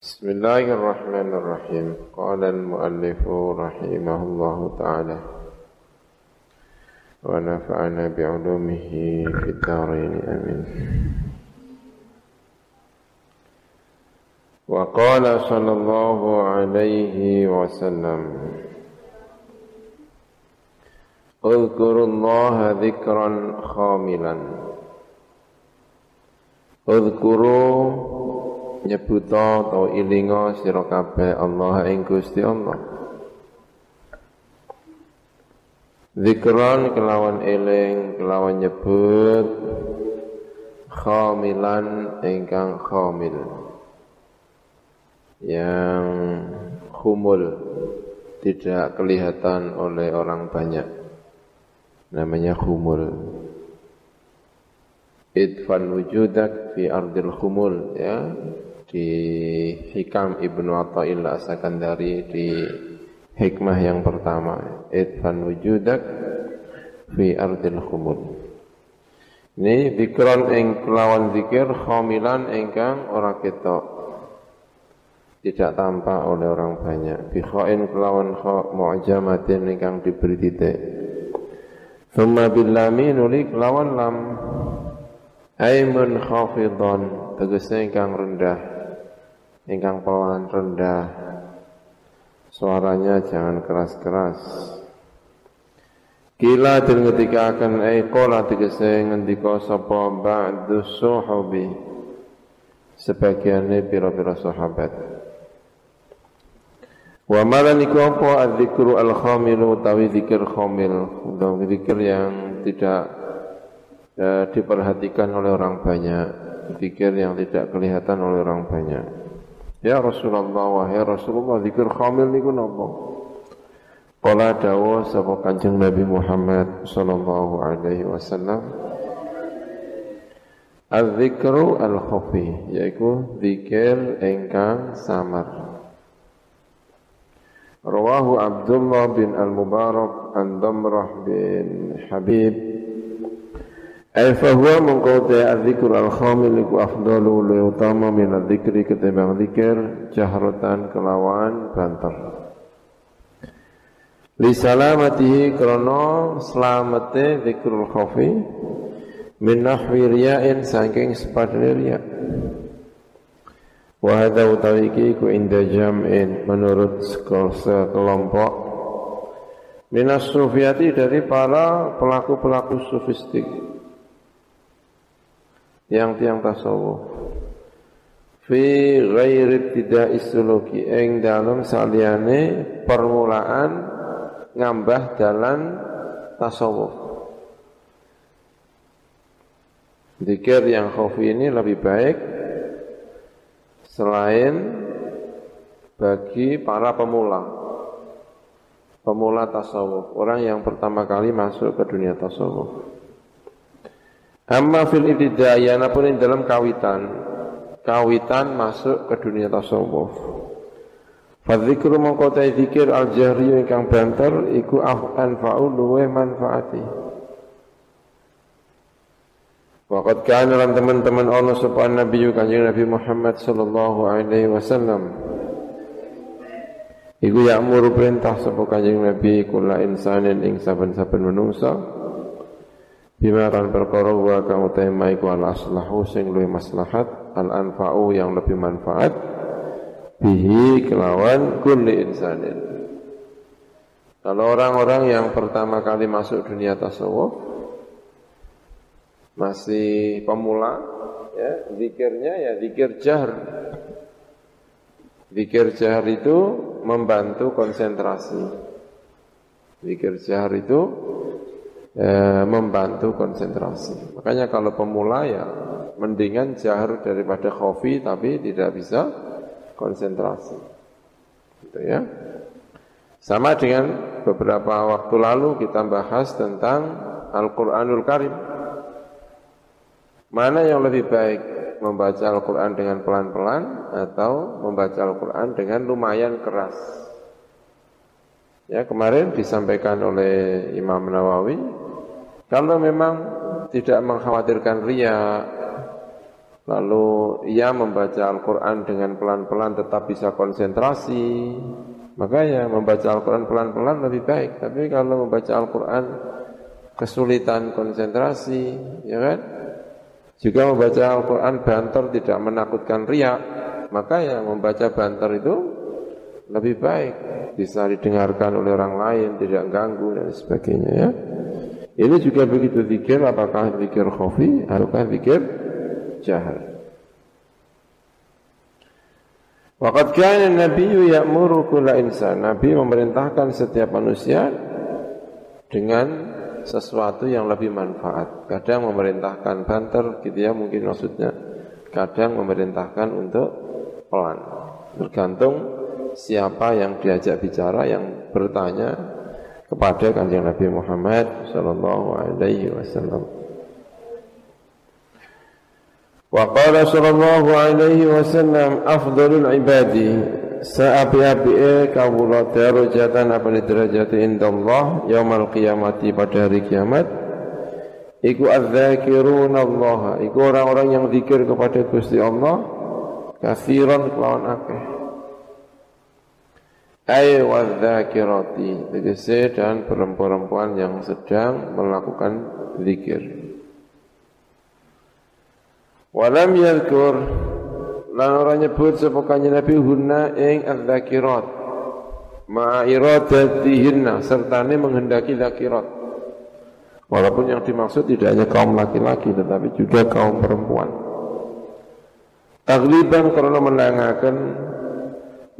بسم الله الرحمن الرحيم. قال المؤلف رحمه الله تعالى ونفعنا بعلومه في الدارين. آمين. وقال صلى الله عليه وسلم اذكروا الله ذكرا خاملا. اذكروا nyebuta atau ilinga sira kabeh Allah ing Gusti Allah. Zikron kelawan eling kelawan nyebut khamilan ingkang khamil. Yang khumul tidak kelihatan oleh orang banyak. Namanya khumul. Idfan wujudak fi ardil khumul ya di Hikam Ibnu Atta'illah Sakandari di hikmah yang pertama. Idfan wujudak fi ardil khumul ini zikron ing kelawan zikir khamilan ingkang ora ketok. Tidak tampak oleh orang banyak. Bi khain kelawan kha mu'jamatin ingkang diberi titik. Thumma billami nuli kelawan lam. Aimun khafidhan tegese ingkang rendah ingkang pelan rendah. Suaranya jangan keras-keras. Kila dan ketika akan aikola tegese ngendika sapa ba'du suhubi? Sebagiannya pira-pira sahabat. Wa malan iku apa adzikru al-khamilu utawi zikir khamil? Utawi zikir yang tidak eh, diperhatikan oleh orang banyak. Zikir yang tidak kelihatan oleh orang banyak Ya Rasulullah wahai Rasulullah zikir khamil niku napa? Qala dawa sapa Kanjeng Nabi Muhammad sallallahu alaihi wasallam. Az-zikru al-khafi yaiku zikir ingkang samar. Rawahu Abdullah bin Al-Mubarak an Damrah bin Habib Ai fahuwa mengkau te adzikr al khamil iku afdalu lu utama min adzikri ketimbang zikir jahratan kelawan banter. Li salamatihi krana selamate zikrul khafi min nahwi riya'in saking sepadane riya. Wa hadza utawi ku inda jam'in menurut sekelompok minas sufiyati dari para pelaku-pelaku sufistik yang tiang tasawuf fi ghairi tidak suluki ing dalam saliyane permulaan ngambah dalan tasawuf Dikir yang khafi ini lebih baik selain bagi para pemula. Pemula tasawuf, orang yang pertama kali masuk ke dunia tasawuf. Amma fil ibtidayah pun dalam kawitan. Kawitan masuk ke dunia tasawuf. Fadzikru mengkotai zikir al-jahri ingkang banter iku anfa'u luwe manfaati. Waqad kana lan teman-teman Allah subhanahu Nabi Kanjeng Nabi Muhammad sallallahu alaihi wasallam. Iku ya'muru perintah sapa Kanjeng Nabi kula insanin ing saben-saben manungsa Bima kan perkara wa kang utama iku al aslahu sing luwih maslahat al anfa'u yang lebih manfaat bihi kelawan kulli insanin. Kalau orang-orang yang pertama kali masuk dunia tasawuf masih pemula ya zikirnya ya zikir jahr. Zikir jahr itu membantu konsentrasi. Zikir jahr itu e, membantu konsentrasi. Makanya kalau pemula ya mendingan jahar daripada khofi tapi tidak bisa konsentrasi. Gitu ya. Sama dengan beberapa waktu lalu kita bahas tentang Al-Qur'anul Karim. Mana yang lebih baik membaca Al-Qur'an dengan pelan-pelan atau membaca Al-Qur'an dengan lumayan keras? Ya, kemarin disampaikan oleh Imam Nawawi, kalau memang tidak mengkhawatirkan ria, lalu ia membaca Al-Quran dengan pelan-pelan tetap bisa konsentrasi, makanya membaca Al-Quran pelan-pelan lebih baik. Tapi kalau membaca Al-Quran kesulitan konsentrasi, ya kan? Juga membaca Al-Quran banter tidak menakutkan riak, maka yang membaca banter itu lebih baik, bisa didengarkan oleh orang lain, tidak ganggu dan sebagainya ya. Ini juga begitu zikir, apakah zikir khafi, ataukah zikir jahar. Waqad kana Nabi ya'muru kulla insan. Nabi memerintahkan setiap manusia dengan sesuatu yang lebih manfaat. Kadang memerintahkan banter gitu ya mungkin maksudnya. Kadang memerintahkan untuk pelan. Tergantung siapa yang diajak bicara yang bertanya kepada kanjeng Nabi Muhammad sallallahu alaihi wasallam. Wa qala sallallahu alaihi wasallam afdalul ibadi saabi-abi kawula darajatan apa derajat indallah yaumal qiyamati pada hari kiamat? Iku adzakirun Allah. Iku orang-orang yang zikir kepada Gusti Allah Kasiran kelawan akeh ay wadzakirati tegese dan perempuan-perempuan yang sedang melakukan zikir. Walam yadhkur. Lan ora nyebut sapa kanjeng Nabi hunna ing adzakirat ma iradatihinna sertane menghendaki zakirat. Walaupun yang dimaksud tidak hanya kaum laki-laki tetapi juga kaum perempuan. Tagliban karena menangakan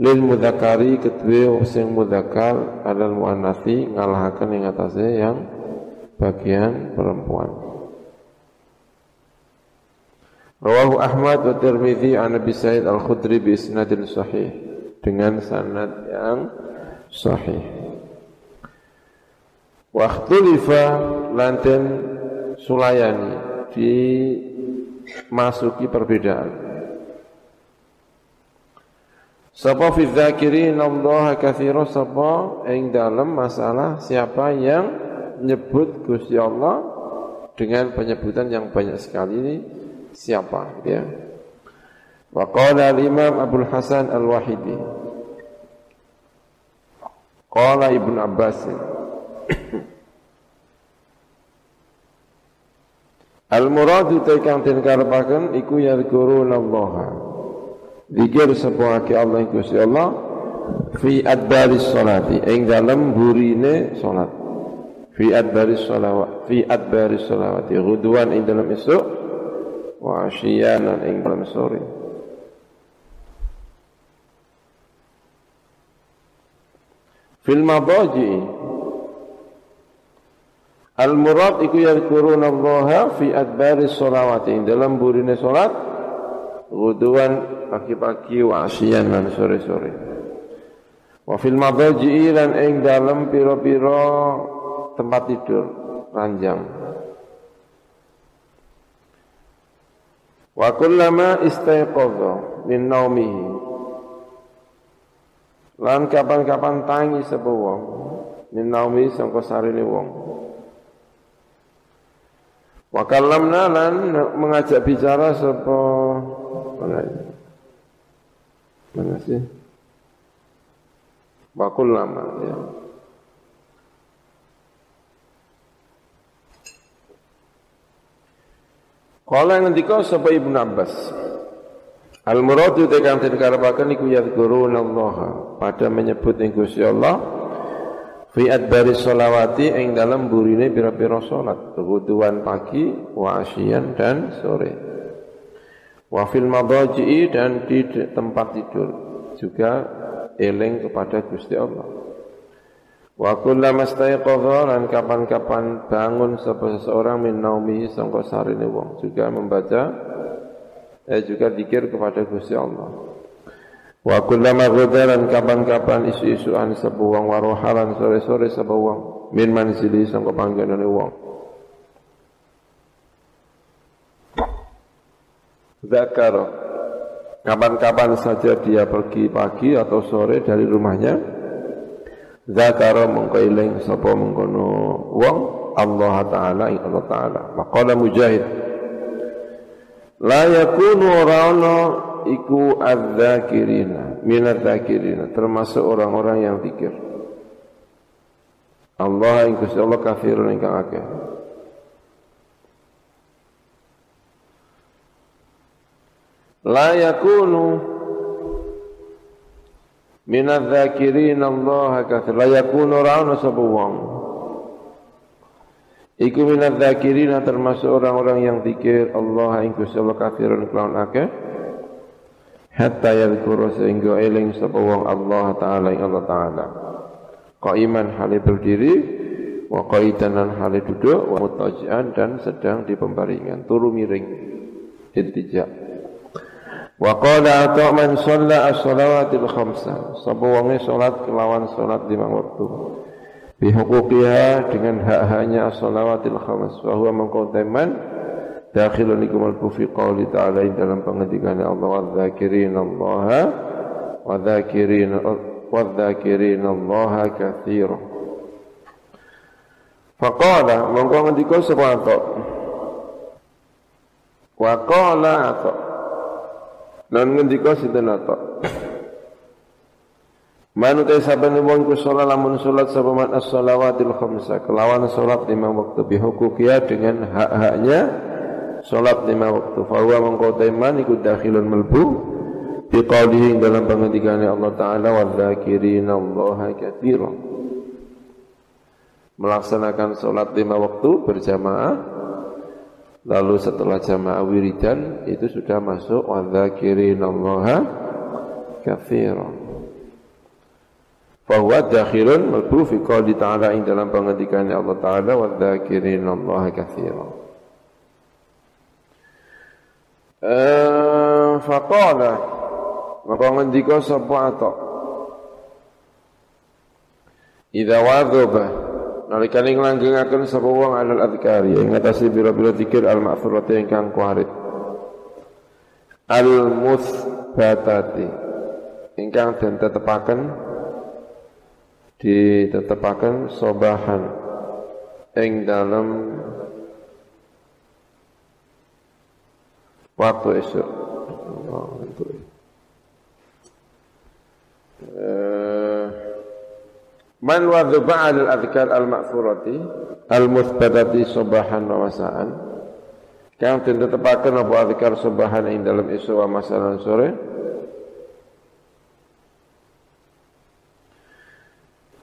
lil mudakari kedua sing mudakar adalah muannasi ngalahaken ing atase yang bagian perempuan. Rawahu Ahmad wa Tirmidzi an Nabi Sa'id Al-Khudri bi isnadin sahih dengan sanad yang sahih. Wa ikhtulifa lanten sulayani dimasuki perbedaan. Sapa fi dzakirin Allah katsira sapa? Ing dalam masalah siapa yang nyebut Gusti Allah dengan penyebutan yang banyak sekali ini siapa ya. Wa qala al-imam Abu Hasan Al-Wahidi. Qala Ibn Abbas. Al-muradu tekang den karepaken iku yadhkuruna Allah. Zikir sebuah Allah Gusti Allah fi adbaris salati. Ing dalem burine salat. Fi adbaris salawat fi adbaris salawati. Ghudwan ing dalem esuk wa asyiyanan ing dalam sore. Fil madaji al murad iku yadhkuruna Allah fi adbari sholawati dalam burine salat wuduan pagi-pagi wa asyian lan sore-sore wa fil madaji lan ing dalam pira-pira tempat tidur ranjang Wa kullama istaiqadha min naumihi. Lan kapan-kapan tangi sapa wong min naumi sangka sarine wong. Wa kallamna lan mengajak bicara sapa Mana sih? Wa kullama ya. Kala ngendika sapa Ibnu Abbas Al muradu tekan den karepaken iku yadhkuruna Allah pada menyebut ing Gusti Allah fi adbari sholawati ing dalam burine pira-pira salat kebutuhan pagi wa asyian dan sore wa fil madaji'i dan di tempat tidur juga eling kepada Gusti Allah Wa kullama staiqadha lan kapan-kapan bangun sapa seseorang min naumi sangka wong juga membaca eh juga zikir kepada Gusti Allah. Wa kullama ghadalan kapan-kapan isu-isuan sapa wong warohalan sore-sore sapa wong min manzili sangka panggonane wong. Zakar kapan-kapan saja dia pergi pagi atau sore dari rumahnya Zakara mengkailing sapa mengkono wong Allah Ta'ala ing Allah Ta'ala. Maqala Mujahid La yakunu orang iku adzakirina minat dzakirina termasuk orang-orang yang zikir. Allah yang Gusti Allah kafirun ingkang akeh. La yakunu minat dzakirina Allah kafir. La yakunu ra'una sapa Iku minat dzakirina termasuk orang-orang yang zikir Allah ing Gusti Allah kafirun kelawan akeh. Hatta yadhkuru sehingga eling sapa wong Allah taala ing Allah taala. Qaiman hale berdiri wa qaidan hale duduk wa mutajian dan sedang di pembaringan turu miring intijak. Wa qala ata man shalla as-salawatil khamsa. Sapa wonge salat kelawan salat lima waktu. Bihuquqiha dengan hak-haknya as-salawatil khamas wa huwa mengkoteman dakhilun ikum al-kufi qawli ta'ala dalam pengendikan Allah. Wa dhakirin Allah wa dhakirin wa dhakirin Allah kathira faqala mongko ngendika sapa wa qala lan ngendika sinten atok? Manut saben wong ku salat lamun salat sapa man as-salawatil khamsa kelawan salat lima waktu. Bihuquqiya dengan hak-haknya salat lima waktu. Fa huwa mangko iman iku dakhilun melbu biqaulihi dalam pengendikane Allah taala wa dzakirina Allah katsira. Melaksanakan salat lima waktu berjamaah lalu setelah jamaah wiridan itu sudah masuk wa dzakirina Allah katsira bahwa dakhilun melbu fi qouli ta'ala ing dalam pengendikan Allah taala wa dzakirin Allah katsira eh faqala maka ngendika sapa atok? Idza wadhaba nalikane nglanggengaken sapa wong alal adzkari ing atase bira-bira zikir al ma'furati ingkang kuarit al musbatati ingkang den tetepaken ditetepaken sobahan ing dalam waktu esok. Oh, itu. Uh, Man wadhuba al adhkar al ma'furati al muthbatati sobahan wa masaan. Kang ditetepaken apa adhkar sobahan ing dalam esok wa masaan sore.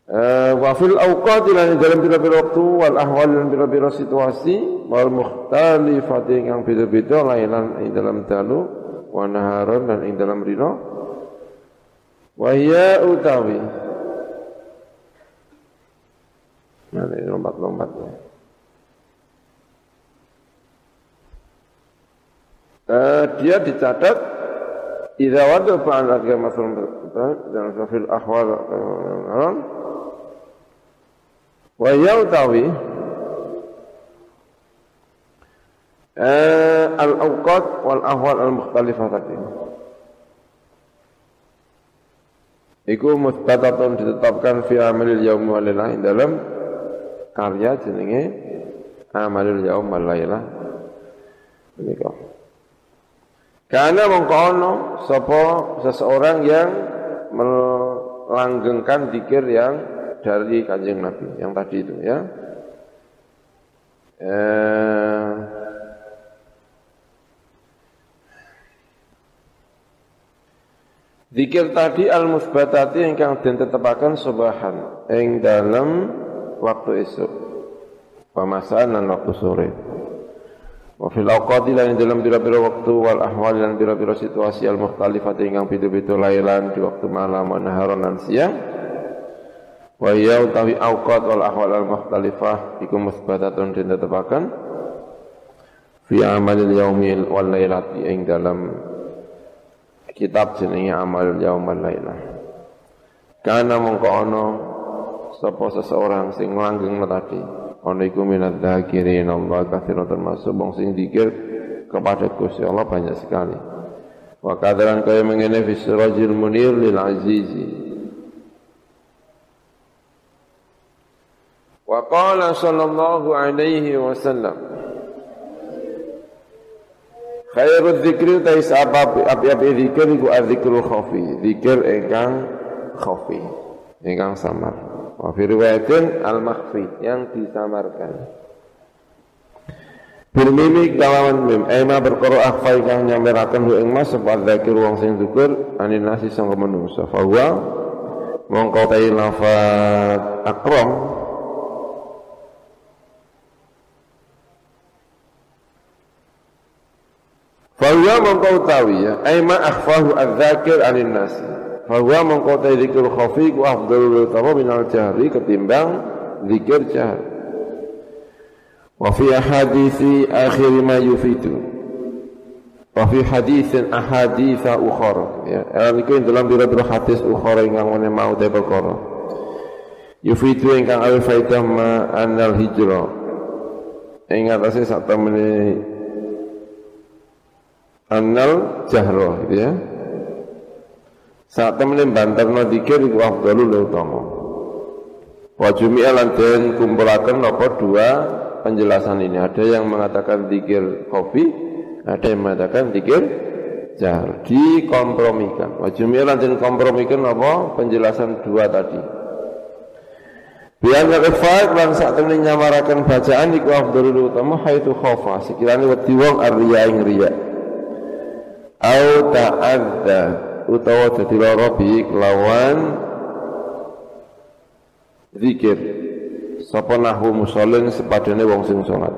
Eh, wa fil awqati lan dalam pira-pira waktu wal ahwal lan pira-pira situasi wal mukhtalifati yang beda-beda lailan ing dalam dalu wa naharan dan ing dalam rino wa ya utawi Nah, ini lompat-lompat ya. Uh, dia dicatat idza wadu fa'al agama dalam fil ahwal uh, Wa yautawi eh, al-awqat wal ahwal al-mukhtalifah tadi. Iku musbatatun ditetapkan fi amalil yaum wal dalam karya jenenge amalul yaum wal lailah. Menika. Karena mengkono sapa seseorang yang melanggengkan zikir yang dari kanjeng Nabi yang tadi itu ya. Eh, Zikir tadi al-musbatati ingkang den tetepaken subahan ing dalam waktu esok. Pemasan dan waktu sore. Wa fil awqati lan dalam pira-pira waktu wal ahwal dan pira-pira situasi al-mukhtalifati ingkang beda-beda lailan di waktu malam wa naharan dan siang wa ya utawi awqat wal ahwal al mukhtalifah iku musbatatun den tetepaken fi amalil yaumil wal lailati ing dalam kitab jenenge amalul yaum wal lailah kana mongko ana sapa seseorang sing langgeng tadi ana iku minadz dzakirin Allah katsira termasuk wong sing zikir kepada Gusti Allah banyak sekali. Wakadaran kaya mengene fi sirajil munir lil azizi. Wa qala sallallahu alaihi wasallam khairul dzikri tais apa api-api dzikir iku azzikrul khafi dzikir ingkang khafi ingkang samar. Wa fi riwayatin al makhfi yang disamarkan. Bil mimi kalawan mim ema berkoro akhfa ingkang nyameraken hu ing mas sapa dzikir wong sing dzikir anin nasi sangka manungsa. Fa huwa mongko tai lafat akram Fahuwa mongko utawi ya, aima akhfahu adzakir anin nasi. Fahuwa mongko utawi zikir khafi ku afdalul utama minal jahri ketimbang zikir jahr. Wa fi ahadithi akhir ma yufitu. Wa fi hadithin ahaditha ukhara. Ya, niku dalam biro-biro hadis ukhara ingkang mene mau te perkara. Yufitu ingkang awi faidah ma anal hijrah. Ingat asih sak temene Annal jahro gitu ya. Saat temen banterno dikir iku afdalul utama. Wa jumi'a lan den apa dua penjelasan ini. Ada yang mengatakan dikir kopi, ada yang mengatakan dikir jahar. Dikompromikan. Wa jumi'a lan kompromikan apa penjelasan dua tadi. Biar kefaik lan saat temen nyamarakan bacaan iku afdalul utama haitu khofa. Sekiranya wedi wong arya ing riya au ta'adza utawa dadi lara bi kelawan zikir. Sapa nahwu musallin sepadane wong sing salat.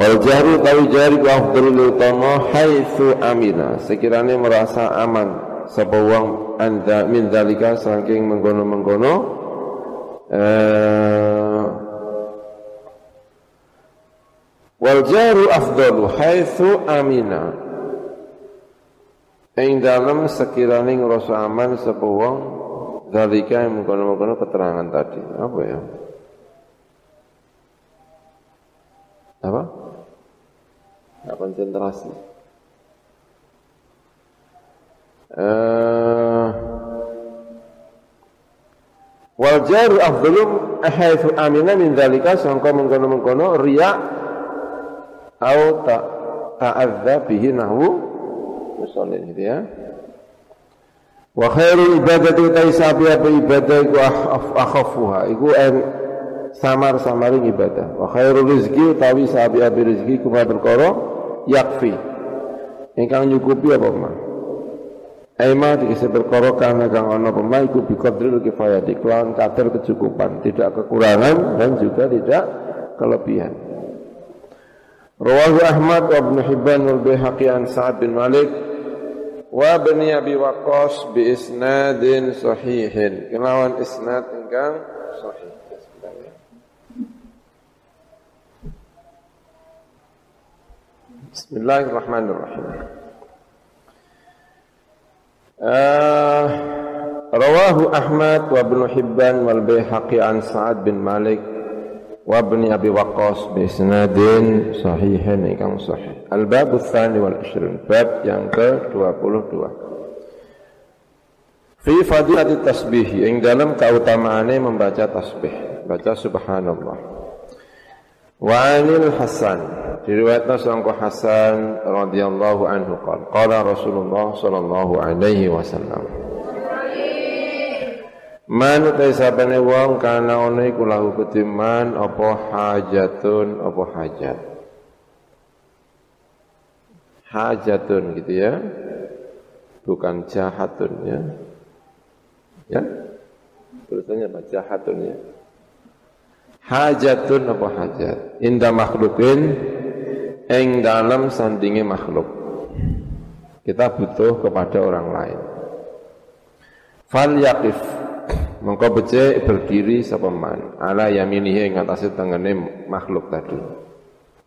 Wal jahru tawi jari ku afdalul utama haitsu amina. Sekiranya merasa aman sapa wong anda min dalika saking mengkono-mengkono eh, Wal jaru afdalu haitsu amina. Ing dalam sekiranya ngerasa aman sapa wong zalika mengkono-mengkono keterangan tadi. Apa ya? Apa? Tidak konsentrasi. Uh, wal jaru afdalu haitsu amina min zalika sangka mengkono-mengkono riya au ta ta'adza bihi nahwu musallin gitu ya. Wa khairu ibadati taisabi apa ibadah iku akhafuha. Iku en samar samari ibadah. Wa khairu rizki utawi sabi abi rizki kuma perkara yakfi. Ingkang nyukupi apa mah Aima dikisi perkara karena kang ana pemah iku biqadril kifayati kelawan kadar kecukupan, tidak kekurangan dan juga tidak kelebihan. Rawahu Ahmad wa Ibn Hibban wal Baihaqi an Sa'ad bin Malik wa Ibn Abi Waqqas bi isnadin sahihin. Kelawan isnad ingkang sahih. Bismillahirrahmanirrahim. Uh, rawahu Ahmad wa Ibn Hibban wal Baihaqi an Sa'ad bin Malik wa ibn Abi Waqqas bi isnadin sahihin ingkang sahih. Al-bab tsani wal 20, bab yang ke-22. Fi fadilati tasbih ing dalam keutamaane membaca tasbih, baca subhanallah. Wa anil Hasan diriwayatkan sangko Hasan radhiyallahu anhu qala qala Rasulullah sallallahu alaihi wasallam Man utai sabane wong kana ono iku lahu ketiman apa hajatun apa hajat. Hajatun gitu ya. Bukan jahatun ya. Ya. Tulisannya apa? Jahatun ya. Hajatun apa hajat? Inda makhlukin ing dalam sandingi makhluk. Kita butuh kepada orang lain. Fal yaqif mengko becik berdiri sapa man? Ala yaminihi ing atase tengene makhluk tadi.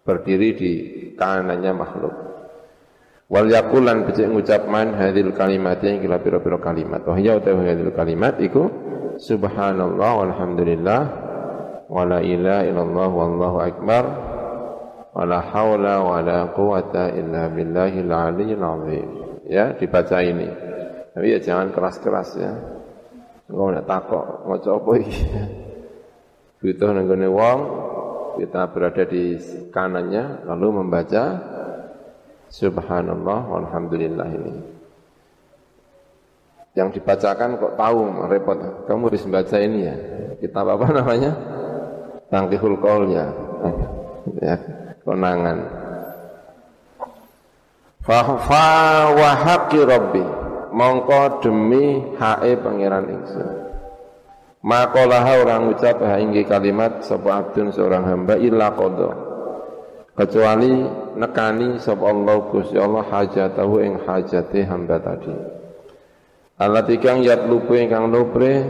Berdiri di kanannya makhluk. Wal yakulan becik ngucap man hadil kalimat yang kira pira-pira kalimat. Wah ya utawa hadil kalimat iku subhanallah walhamdulillah wala ilaha illallah wallahu akbar wala haula wala quwata illa billahil aliyyil azim. Ya dibaca ini. Tapi ya jangan keras-keras ya Engko nek takok maca apa iki? Butuh nenggone wong kita berada di kanannya lalu membaca Subhanallah walhamdulillah ini. Yang dibacakan kok tahu repot. Kamu harus baca ini ya. Kitab apa namanya? Tangkihul Qaul ya. konangan. Fa wa haqqi rabbi. Mongko demi hae pangeran ingsun. Maqalaha orang ucap ha inggi kalimat sapa abdun seorang hamba illa qada. Kecuali nekani sapa Allah Gusti Allah hajatahu ing hajate hamba tadi. Allah tikang yat lupu ingkang lubre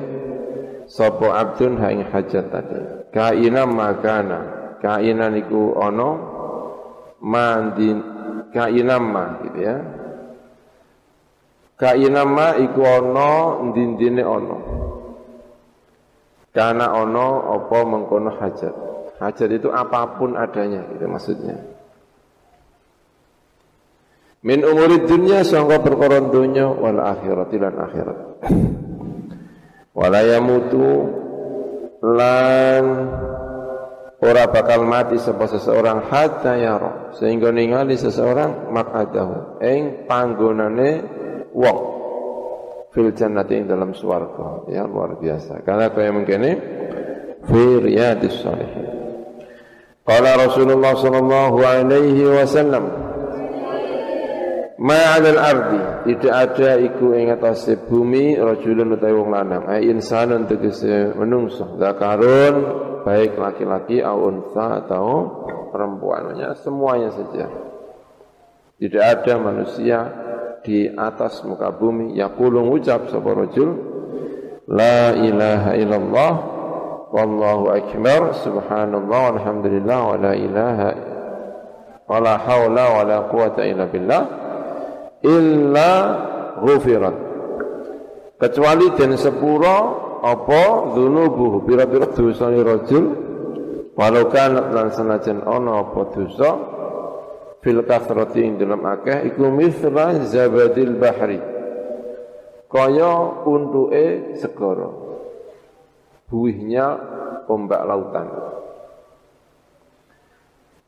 sapa abdun ha ing hajat tadi. Kaina makana, kaina niku ana mandi kaina ma gitu ya. Kaina ma iku ana ndindine ana. Karena ono apa mengkono hajat. Hajat itu apa pun adanya gitu maksudnya. Min umuri dunya sangka perkara dunya wal akhirat lan akhirat. Wala lan ora bakal mati sapa seseorang hatta yara sehingga ningali seseorang makadahu ing panggonane wong. Fil jannati ing dalam swarga. Ya luar biasa. Karena kaya mengkene? Fi riyadis salihin. Qala Rasulullah sallallahu alaihi wasallam ma 'alal ardi? Tidak ada iku ing atase bumi rajulun utawi wong lanang. Ai insanun tegese menungso. Zakarun baik laki-laki au unsa atau perempuan. Semuanya saja. Tidak ada manusia di atas muka bumi. Yaqulu ngucap sapa rajul la ilaha illallah wallahu akbar subhanallah walhamdulillah wa la ilaha wa la haula wa quwata illa billah illa ghufirat kecuali den sepura apa dzunubuhu pira-pira dosane rajul walau kanat lan sanajan ana apa dosa fil kathrati ing dalam akeh iku mithla zabadil bahri. Kaya untuke segara. Buihnya ombak lautan.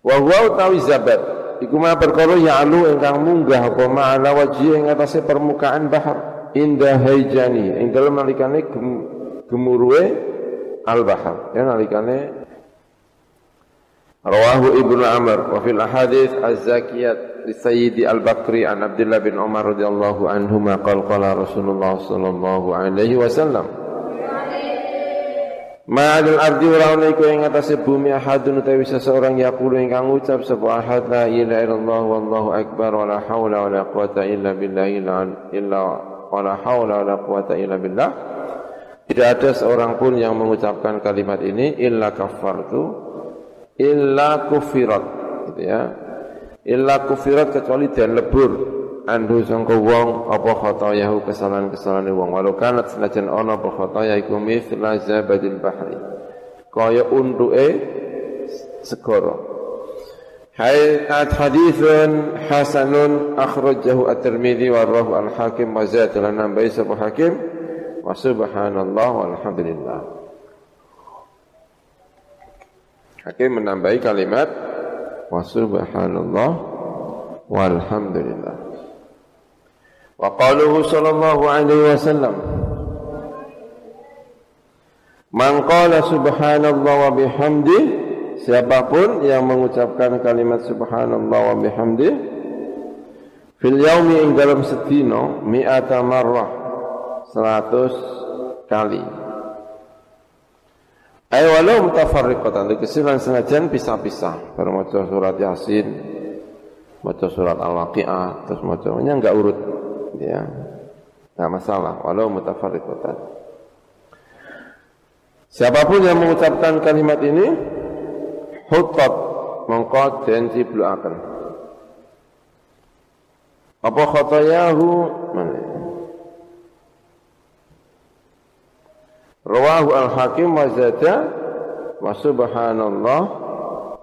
Wa huwa utawi zabat iku ma perkara ya'lu ingkang munggah apa ma'ala wajhi ing atase permukaan bahar. Indah haijani. Ing dalem nalikane gemuruhe al bahar ya nalikane Rawahu Ibnu Amr wa fil ahadits az-zakiyat li Sayyidi Al-Bakri an Abdullah bin Umar radhiyallahu anhuma qala qala Rasulullah sallallahu alaihi wasallam. Ma'adul ardi wa iku ing atase bumi ahadun utawi seseorang yaqulu ingkang ngucap sapa ahad la ilaha illallah wallahu akbar wa la haula wa la quwata illa billah illa wa la haula wa la quwata illa billah. Tidak ada seorang pun yang mengucapkan kalimat ini illa kafartu illa kufirat gitu ya. Illa kufirat kecuali dan lebur. Andu sangka wong apa khatayahu kesalahan-kesalahan wong. Walau kanat senajan ana apa khataya iku mithla zabadil bahri. Kaya untuke segara. Hai hadithun hasanun akhrajahu at-Tirmidzi wa al-Hakim wa zat lan nambai sapa Hakim. Wa subhanallah walhamdulillah Hakim menambahi kalimat wa subhanallah walhamdulillah. Wa qaluhu sallallahu alaihi wasallam Man qala subhanallah wa bihamdi siapa pun yang mengucapkan kalimat subhanallah wa bihamdi fil yaumi ing dalam setino mi'ata marrah 100 kali Ayo walau mutafarriqatan dikesilan senajan pisah-pisah. Baru maca surat Yasin, maca surat Al-Waqiah, terus macamnya enggak urut ya. Enggak masalah walau mutafarriqatan. Siapa pun yang mengucapkan kalimat ini hutat mongko den cibluaken. Apa khotayahu mana? Rawahu al-Hakim wa zada wa subhanallah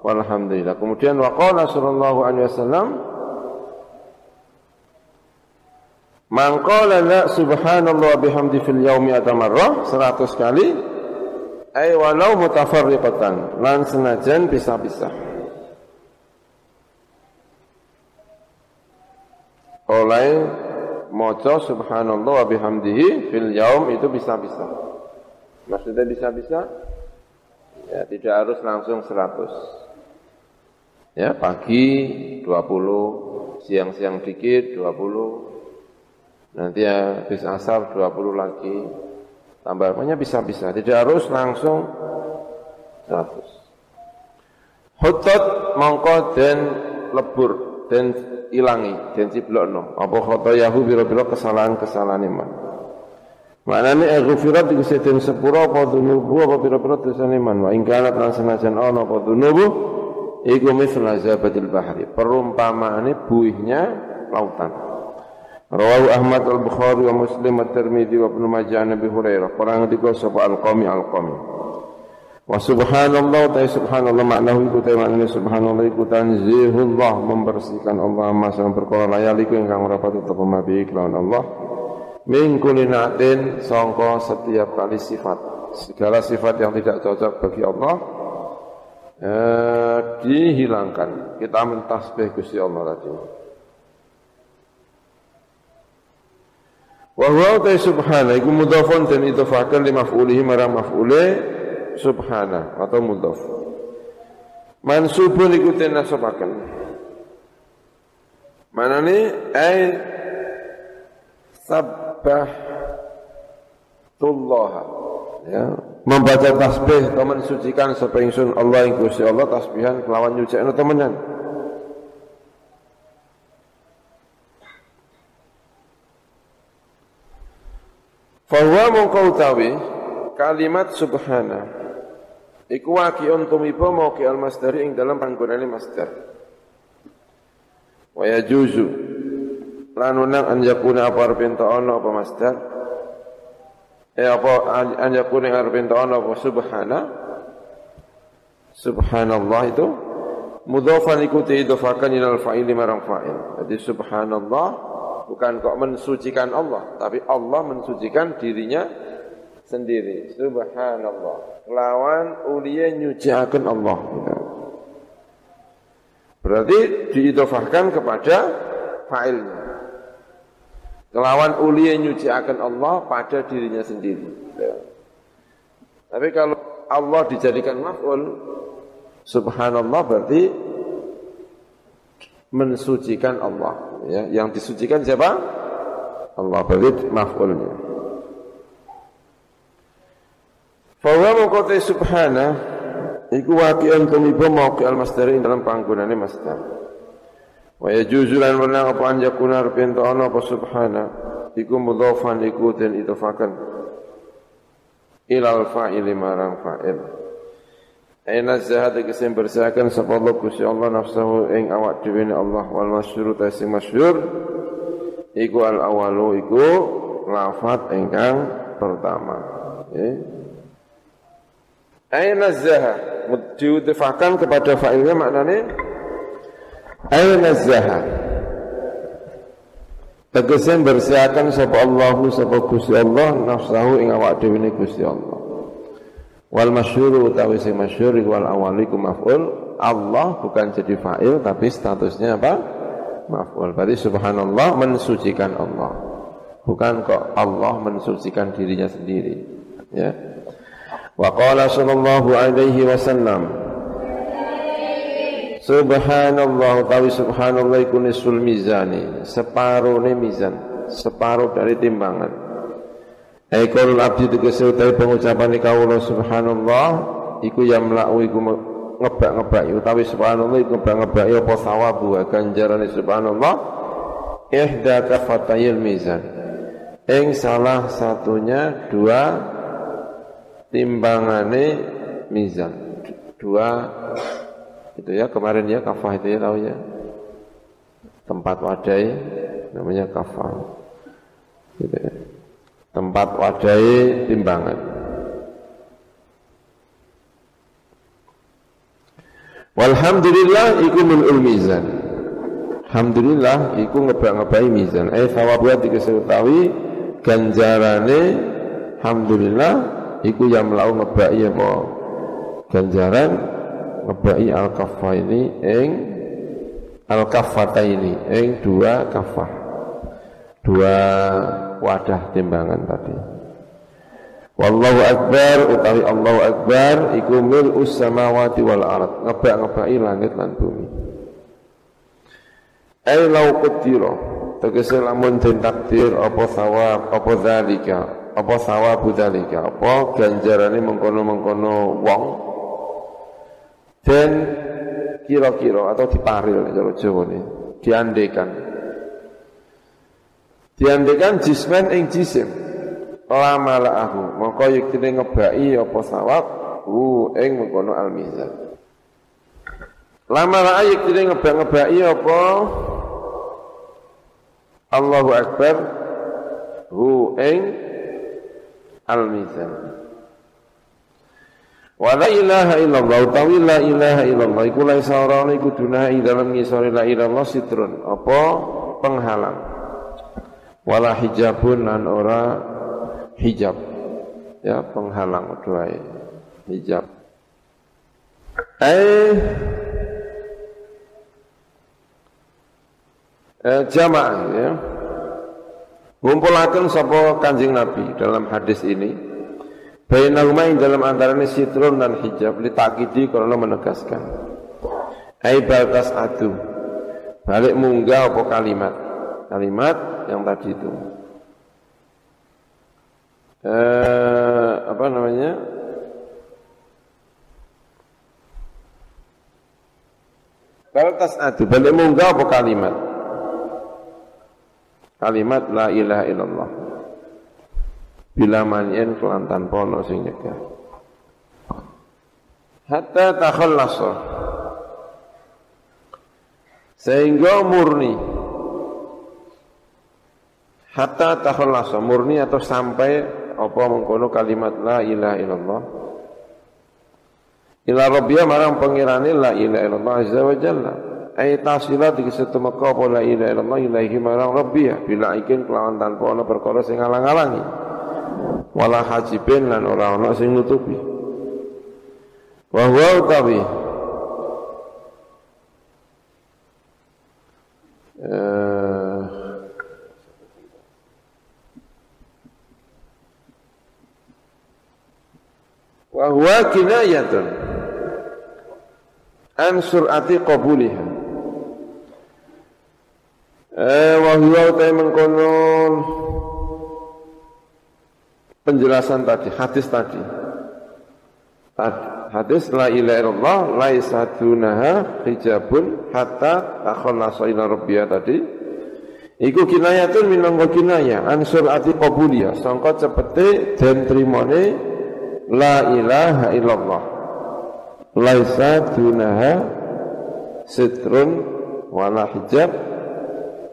walhamdulillah. Kemudian wa qala sallallahu alaihi wasallam Man qala la subhanallah bihamdi fil yaumi atamarrah 100 kali ay walau mutafarriqatan lan senajan pisah-pisah. oleh maca subhanallah wa bihamdihi fil yaum itu bisa-bisa. Maksudnya bisa-bisa? Ya, tidak harus langsung 100. Ya, pagi 20, siang-siang dikit 20. Nanti ya habis asar 20 lagi. Tambah banyak bisa-bisa, tidak harus langsung 100. Hutot mongko dan lebur dan ilangi dan ciblokno apa khotoyahu biro-biro kesalahan-kesalahan iman Maknane aghfirat iku sedhen sepura apa dunubu apa pira-pira dosane iman. Wa ing kana senajan ana apa dunubu iku misla zabatil bahri perumpamaane buihnya lautan. Rawahu Ahmad al-Bukhari wa Muslim at-Tirmidzi wa Ibnu Majah Nabi Hurairah. Qur'an dikau sapa? Al-qami al-qami Wa subhanallah ta subhanallah maknahu iku ta maknane subhanallah iku tanzihullah membersihkan Allah amma sang perkara layaliku ingkang ora patut mabi kelawan Allah min kulinatin sangka setiap kali sifat. Segala sifat yang tidak cocok bagi Allah eh, dihilangkan. Kita mentasbih Gusti Allah tadi. Wa huwa ta subhana iku mudhafun dan idhafahkan li maf'ulihi marang maf'ulih subhana atau mudhaf. Mansubun iku tinasabaken. Manane ai sabbah tullah ya. Membaca tasbih atau mensucikan sapa ingsun Allah ing Gusti Allah tasbihan kelawan nyucikno temenan. Fahuwa mongkau tawi kalimat subhana. Iku waqi'un tumiba mauqi al-masdari ing dalam panggonane masdar. Wa yajuzu lan unang an yakuna apa arep ana apa masdar. Eh apa an yakuna arep ana apa subhana. Subhanallah itu mudhafan iku diidhafakan ilal fa'ili marang fa'il. Jadi subhanallah bukan kok mensucikan Allah, tapi Allah mensucikan dirinya sendiri. Subhanallah. Lawan ulia nyuciakan Allah. Berarti diidofahkan kepada fa'ilnya. Kelawan ulia nyuciakan Allah pada dirinya sendiri. Ya. Tapi kalau Allah dijadikan maf'ul, subhanallah berarti mensucikan Allah. Ya, yang disucikan siapa? Allah berarti maf'ulnya. Fawa mengkotai subhana Iku waqi'an tumiba mawqi al-masdari dalam panggunane masdar Wa yajuzu lan wenang apa an yakuna arpin ta'ana apa subhana Iku mudhafan iku dan itofakan Ilal fa'ili marang fa'il Aina zahat kesim bersahakan sapa Allah Gusti Allah nafsahu ing awak dhewe Allah wal masyhur ta sing masyhur iku al awalu iku lafat ingkang pertama. Okay. Aina zaha diudifahkan kepada fa'ilnya maknanya Aina zaha Tegese bersiakan sapa Allahu sapa Gusti Allah nafsahu ing awak dhewe ne Gusti Allah. Wal masyhur utawi sing masyhur wal awaliku maf'ul Allah bukan jadi fa'il tapi statusnya apa? Maf'ul. Berarti subhanallah mensucikan Allah. Bukan kok Allah mensucikan dirinya sendiri. Ya. Wa qala sallallahu alaihi wasallam Subhanallah tawi subhanallah iku nisul mizani. Separuh mizan. Separuh dari timbangan. Ekor abdi tegese utawi pengucapan kawula subhanallah iku yamla'u iku ngebak-ngebak utawi subhanallah iku ngebak-ngebak apa sawabu ganjarane subhanallah. Ihda kafatayil mizan. Ing salah satunya dua timbangane mizan. Dua itu ya kemarin ya kafah itu ya tahu ya. Tempat wadai namanya kafah. Gitu ya. tempat wadai timbangan. Walhamdulillah iku mulul mizan. Alhamdulillah iku ngebak-ngebai mizan. Eh sawabuat dikesutawi ganjarane Alhamdulillah iku yang melakukan ngebai apa ganjaran ngebai al ini ing al ini ing dua kafah dua wadah timbangan tadi. Wallahu akbar utawi Allahu akbar iku mil samawati wal ard ngebak-ngebaki langit lan bumi. Ai lau qadira tegese lamun den takdir apa sawab apa zalika apa sawabu zalika apa ganjarane mengkono-mengkono wong dan kira-kira atau diparil cara Jawa ini diandekan. Diandekan jisman ing jisim. Lama la'ahu maka yektine ngebaki apa sawab hu ing mengkono al mizan lama la'a yektine ngebak-ngebaki apa? Allahu akbar hu ing al mizan Wa la ilaha illallah utawi la ilaha illallah. Iku la isaurana iku dunahi dalam ngisori la ilallah sitrun. Apa? Penghalang. Wala hijabun lan ora hijab. Ya penghalang doa hijab. Eh. Eh, jamaah ya. Ngumpulaken sapa Kanjeng Nabi dalam hadis ini Bainahuma ing dalam antaranya sitrun dan hijab litakidi karena menegaskan. Ai batas adu. Balik munggah apa kalimat? Kalimat yang tadi itu. Eh, apa namanya? Batas adu. Balik munggah apa kalimat? Kalimat la ilaha illallah bila manien kelantan pono sing nyegah. Hatta takhallasa sehingga murni. Hatta takhallasa murni atau sampai apa mengkono kalimat la ilaha illallah. Ila rabbiyah marang pengirani la ilaha illallah azza wa jalla. Ay tasila dikese temeka apa la ilaha illallah ilahi marang rabbiyah. Bila ikin kelawan tanpa ana perkara sing ngalang-alangi wala hajibin lan ora ana sing nutupi. Wa huwa utawi. Eh, wa huwa kinayatun an sur'ati qabuliha. Eh wa huwa utawi penjelasan tadi, hadis tadi. Hadis la ilaha illallah laisa dunaha hijabun hatta takhallasa ila rabbiyah tadi. Iku kinayatun minangka kinaya ansur ati qabuliya sangka cepete den trimone la ilaha illallah. Laisa dunaha sitrun wala hijab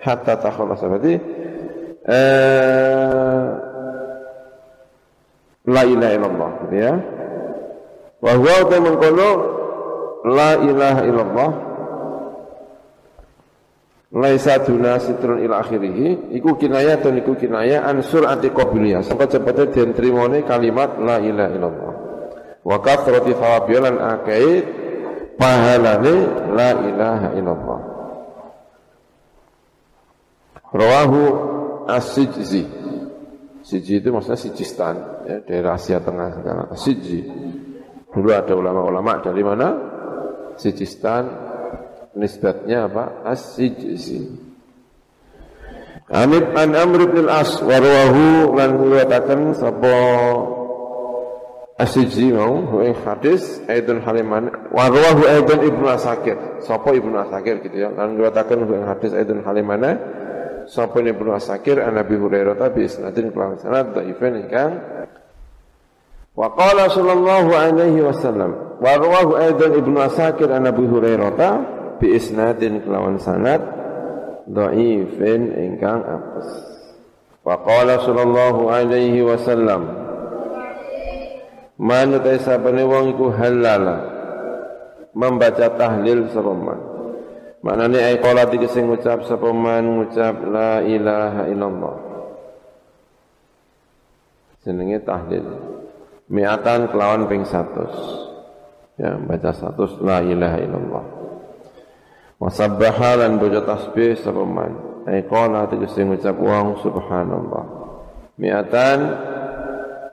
hatta takhallasa berarti eh la ilaha illallah gitu ya. Wa huwa ta mengkono la ilaha illallah. Laisa duna sitrun ila akhirih iku kinaya dan iku kinaya ansur anti qabiliyah sangka cepete den trimone kalimat la ilaha illallah. Wa kathrati thawabilan akait pahalane la ilaha illallah. Rawahu as-sijzi. Siji itu maksudnya Sijistan, ya, daerah Asia Tengah sekarang. Siji. Dulu ada ulama-ulama dari mana? Sijistan, nisbatnya apa? As-Sijzi. Amib an Amr bin As warwahu lan ngatakan sapa As-Sijzi mau ing hadis Aidun Haliman warwahu Aidun Ibnu Asakir. Sapa Ibnu Asakir gitu ya. Lan ngatakan ing hadis Aidun Halimana sapa Ibnu Asakir an Nabi Hurairah tabi isnadin kelawan sanad dhaifan ingkang Wa qala sallallahu alaihi wasallam. Wa rawahu aidan Ibnu Asakir an Nabi Hurairah bi isnadin kelawan sanad dhaifin ingkang apes. Wa qala sallallahu alaihi wasallam. Man utai sabane wong iku halala. Membaca tahlil sapa Maknanya ay qala dikese ngucap sapa man? Ngucap la ilaha illallah. Jenenge tahlil. Miatan kelawan ping 100. Ya, baca 100 la ilaha illallah. Wasabbaha lan baca tasbih sapa man. ai qala tegese ngucap wong subhanallah mi'atan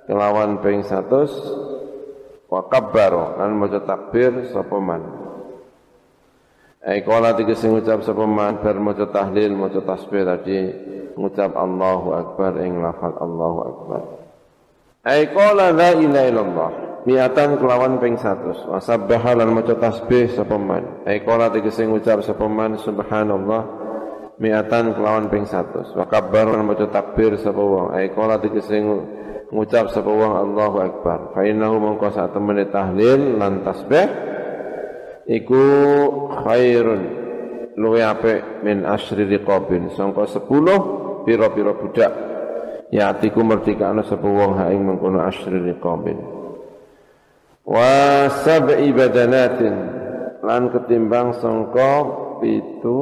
kelawan ping 100 wa kabbaro lan maca takbir sapa man ai qala tegese ngucap sapa man bar maca tahlil maca tasbih tadi ngucap Allahu akbar ing lafal Allahu akbar ai qala la ilaha illallah. Miatan kelawan ping 100 wa sabbaha lan maca tasbih sapa man? Ai qala tegese ngucap sapa subhanallah. Miatan kelawan ping 100 wa kabbar lan maca takbir sapa wong. Ai qala tegese ngucap sapa wong Allahu akbar. Fa innahu mongko tahlil lan tasbih iku khairun. Luwe apik min asyri riqabin. Sangka 10 pira-pira budak ya atiku merdekano sapa wong ha ing mengkono asyri riqabin wa sab'i badanatin lan ketimbang sangka pitu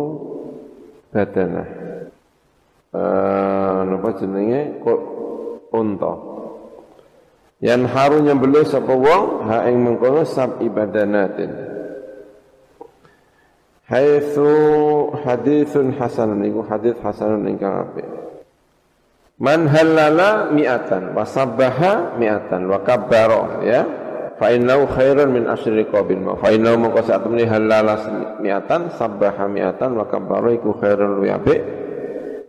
badanah. Eh napa jenenge? Kok unta? Yan haru nyembelih sapa wong ha ing mengkono sab'i badanatin. Haitsu hadithun hasanun iku hadits hasanun ingkang apik Man halala mi'atan wa sabbaha mi'atan wa kabbara ya. Fa innahu khairun min asyri qabil ma fa innahu mongko sak temene halala miatan sabbaha miatan wa kabbara iku khairun luwi apik.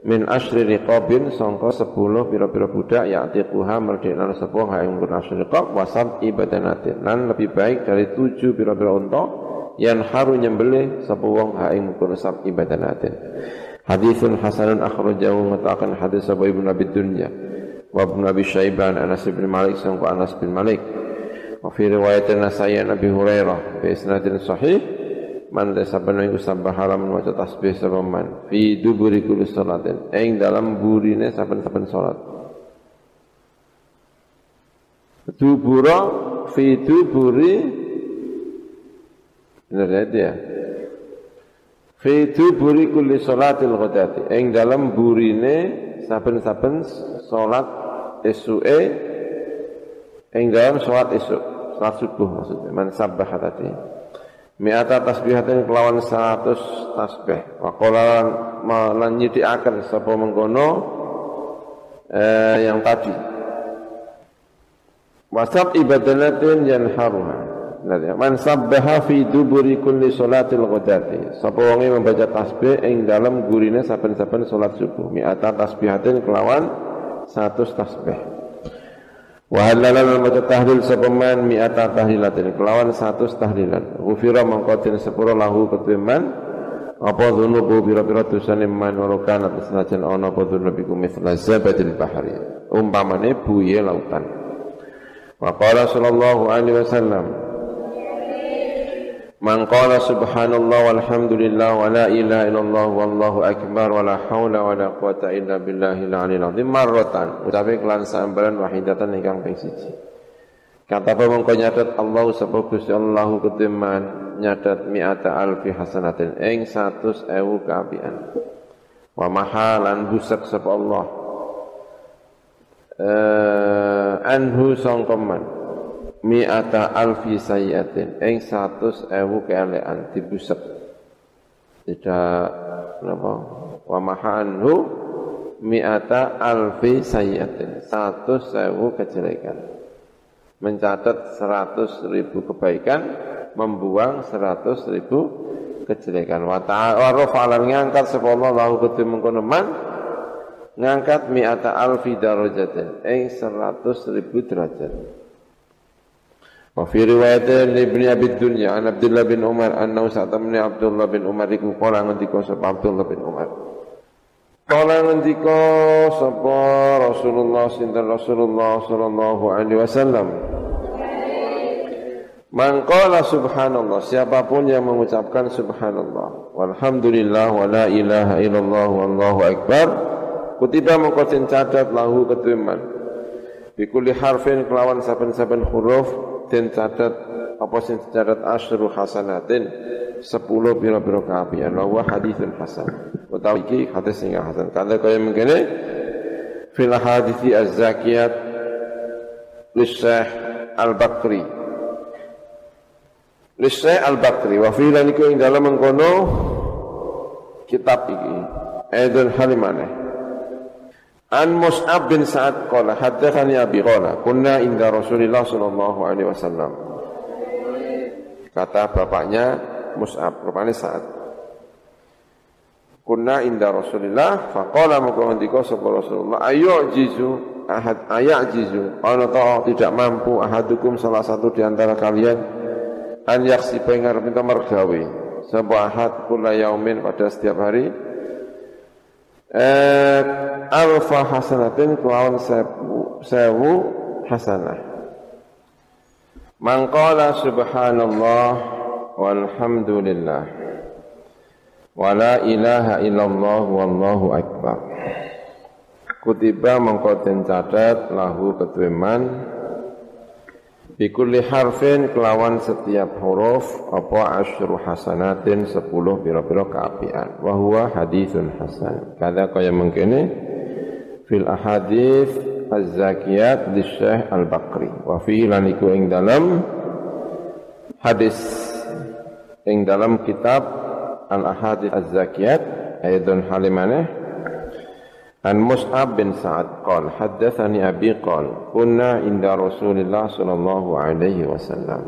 Min asyri riqabin sangka 10 pira-pira budak ya atiquha merdekna sapa ha ing asyri riqab wa sab ibadanatin. Lan lebih baik dari 7 pira-pira unta yang haru nyembelih sapa wong ha ing sab ibadanatin Hadithun hasanun akhrajahu mengatakan hadis Abu Ibn Abi Dunya wa Ibn Abi syaiban Anas bin Malik sangku Anas bin Malik. Wa fi riwayat Nasai an Abi Hurairah bi isnadin sahih man tasabbaha iku sabahala man waca tasbih sapa man fi duburi kulli salatin eng dalam burine saben-saben salat. Dubura fi duburi Benar ya fi duburi kulli salatil ghadati. Ing dalam burine saben-saben salat esuke ing dalam salat esuk salat subuh maksudnya man sabbah tadi. Mi'ata tasbihatin kelawan 100 tasbih. Wa qala lan nyithikaken sapa mengkono eh, yang tadi. Wasab ibadalatin yanharuha Man sabbaha fi duburi kulli salatil ghadati. Sapa wonge membaca tasbih ing dalam gurine saben-saben salat subuh. Mi'ata tasbihatin kelawan 100 tasbih. Wa halalan maca tahlil sepeman mi'ata tahlilatin kelawan satu tahlilan. Ghufira mangkotin sepuro lahu ketuman apa dzunubu pira-pira dosane man ora kana senajan ana apa dzunubiku mithla zabatil bahri. Umpamane buye lautan. Wa qala sallallahu alaihi wasallam Man qala subhanallah walhamdulillah wa la ilaha illallah wallahu akbar wa la haula wa la quwata illa billahil aliyil azim. Marratan. Utawi kelan sambaran wahidatan ingkang ping siji. Kata apa mengko nyatet Allah sapa Gusti Allah ketiman nyatet mi'ata alfi hasanatin ing 100.000 kaapian wa mahalan busak sapa Allah. Eh anhu sangkoman mi'ata alfi sayyatin ing 100 ewu keelekan dibusek. Tidak apa wa mahanhu mi'ata alfi sayyatin 100 ewu kejelekan. Mencatat 100 ribu kebaikan membuang 100 ribu kejelekan. Wa ta'ala ngangkat sapa Allah lahu kudu mengkono man ngangkat mi'ata alfi darajatin ing 100 ribu derajat Wa fi riwayatin Ibnu Abi Dunya an Abdullah bin Umar annahu sa'tamni Abdullah bin Umar iku qala ngendika sapa Abdullah bin Umar. Qala ngendika sapa Rasulullah sinten Rasulullah sallallahu alaihi wasallam. Mangkala subhanallah siapa pun yang mengucapkan subhanallah walhamdulillah wala ilaha illallah wallahu akbar kutiba mengko catat lahu ketuman bikuli harfin kelawan saben-saben huruf den catat apa sing catat asyru hasanatin. 10 pira-pira kaapian wa haditsun hasan. Utawi iki hadis sing hasan. Kada kaya mengkene fil hadithi az-zakiyat lisah al-bakri lisah al-bakri wa fi lan ing dalam mengkono kitab iki. Aidun halimane. An Mus'ab bin Sa'ad qala haddatsani Abi qala kunna inda Rasulillah sallallahu alaihi wasallam. Kata bapaknya Mus'ab, rupanya Sa'ad. Kunna inda Rasulillah faqala muka ngendika sapa Rasulullah ayo jizu ahad ayak jizu ana ta tidak mampu ahadukum salah satu di antara kalian an yaksi pengar minta mergawe sebuah ahad kula yaumin pada setiap hari eh, alfa hasanatin kelawan sewu, sewu hasanah. Mangkala subhanallah walhamdulillah. Wa la ilaha illallah wallahu akbar. Kutiba mengkoten catat lahu ketuiman Bikulli harfin kelawan setiap huruf apa asyru hasanatin sepuluh biro-biro keapian. Wahuwa hadithun hasan. Kada kaya mengkini fil ahadith az-zakiyat di Syekh Al-Bakri. Wa fi laniku ing dalam hadis ing dalam kitab Al-Ahadith az-zakiyat ayatun halimane An Mus'ab bin Sa'ad qal haddatsani abi qal kunna inda Rasulillah sallallahu alaihi wasallam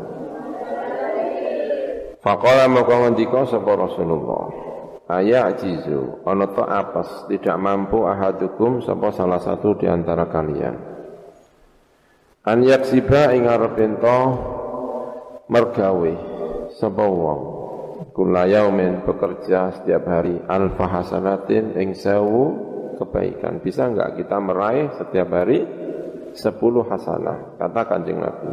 Faqala maka ngendika sapa Rasulullah Aya ajizu ana ta apes tidak mampu ahadukum sapa salah satu di antara kalian. An yaksiba ing arep mergawe sapa wong kula yaumin bekerja setiap hari alfa hasanatin ing sewu kebaikan. Bisa enggak kita meraih setiap hari sepuluh hasanah? Kata kanjeng Nabi.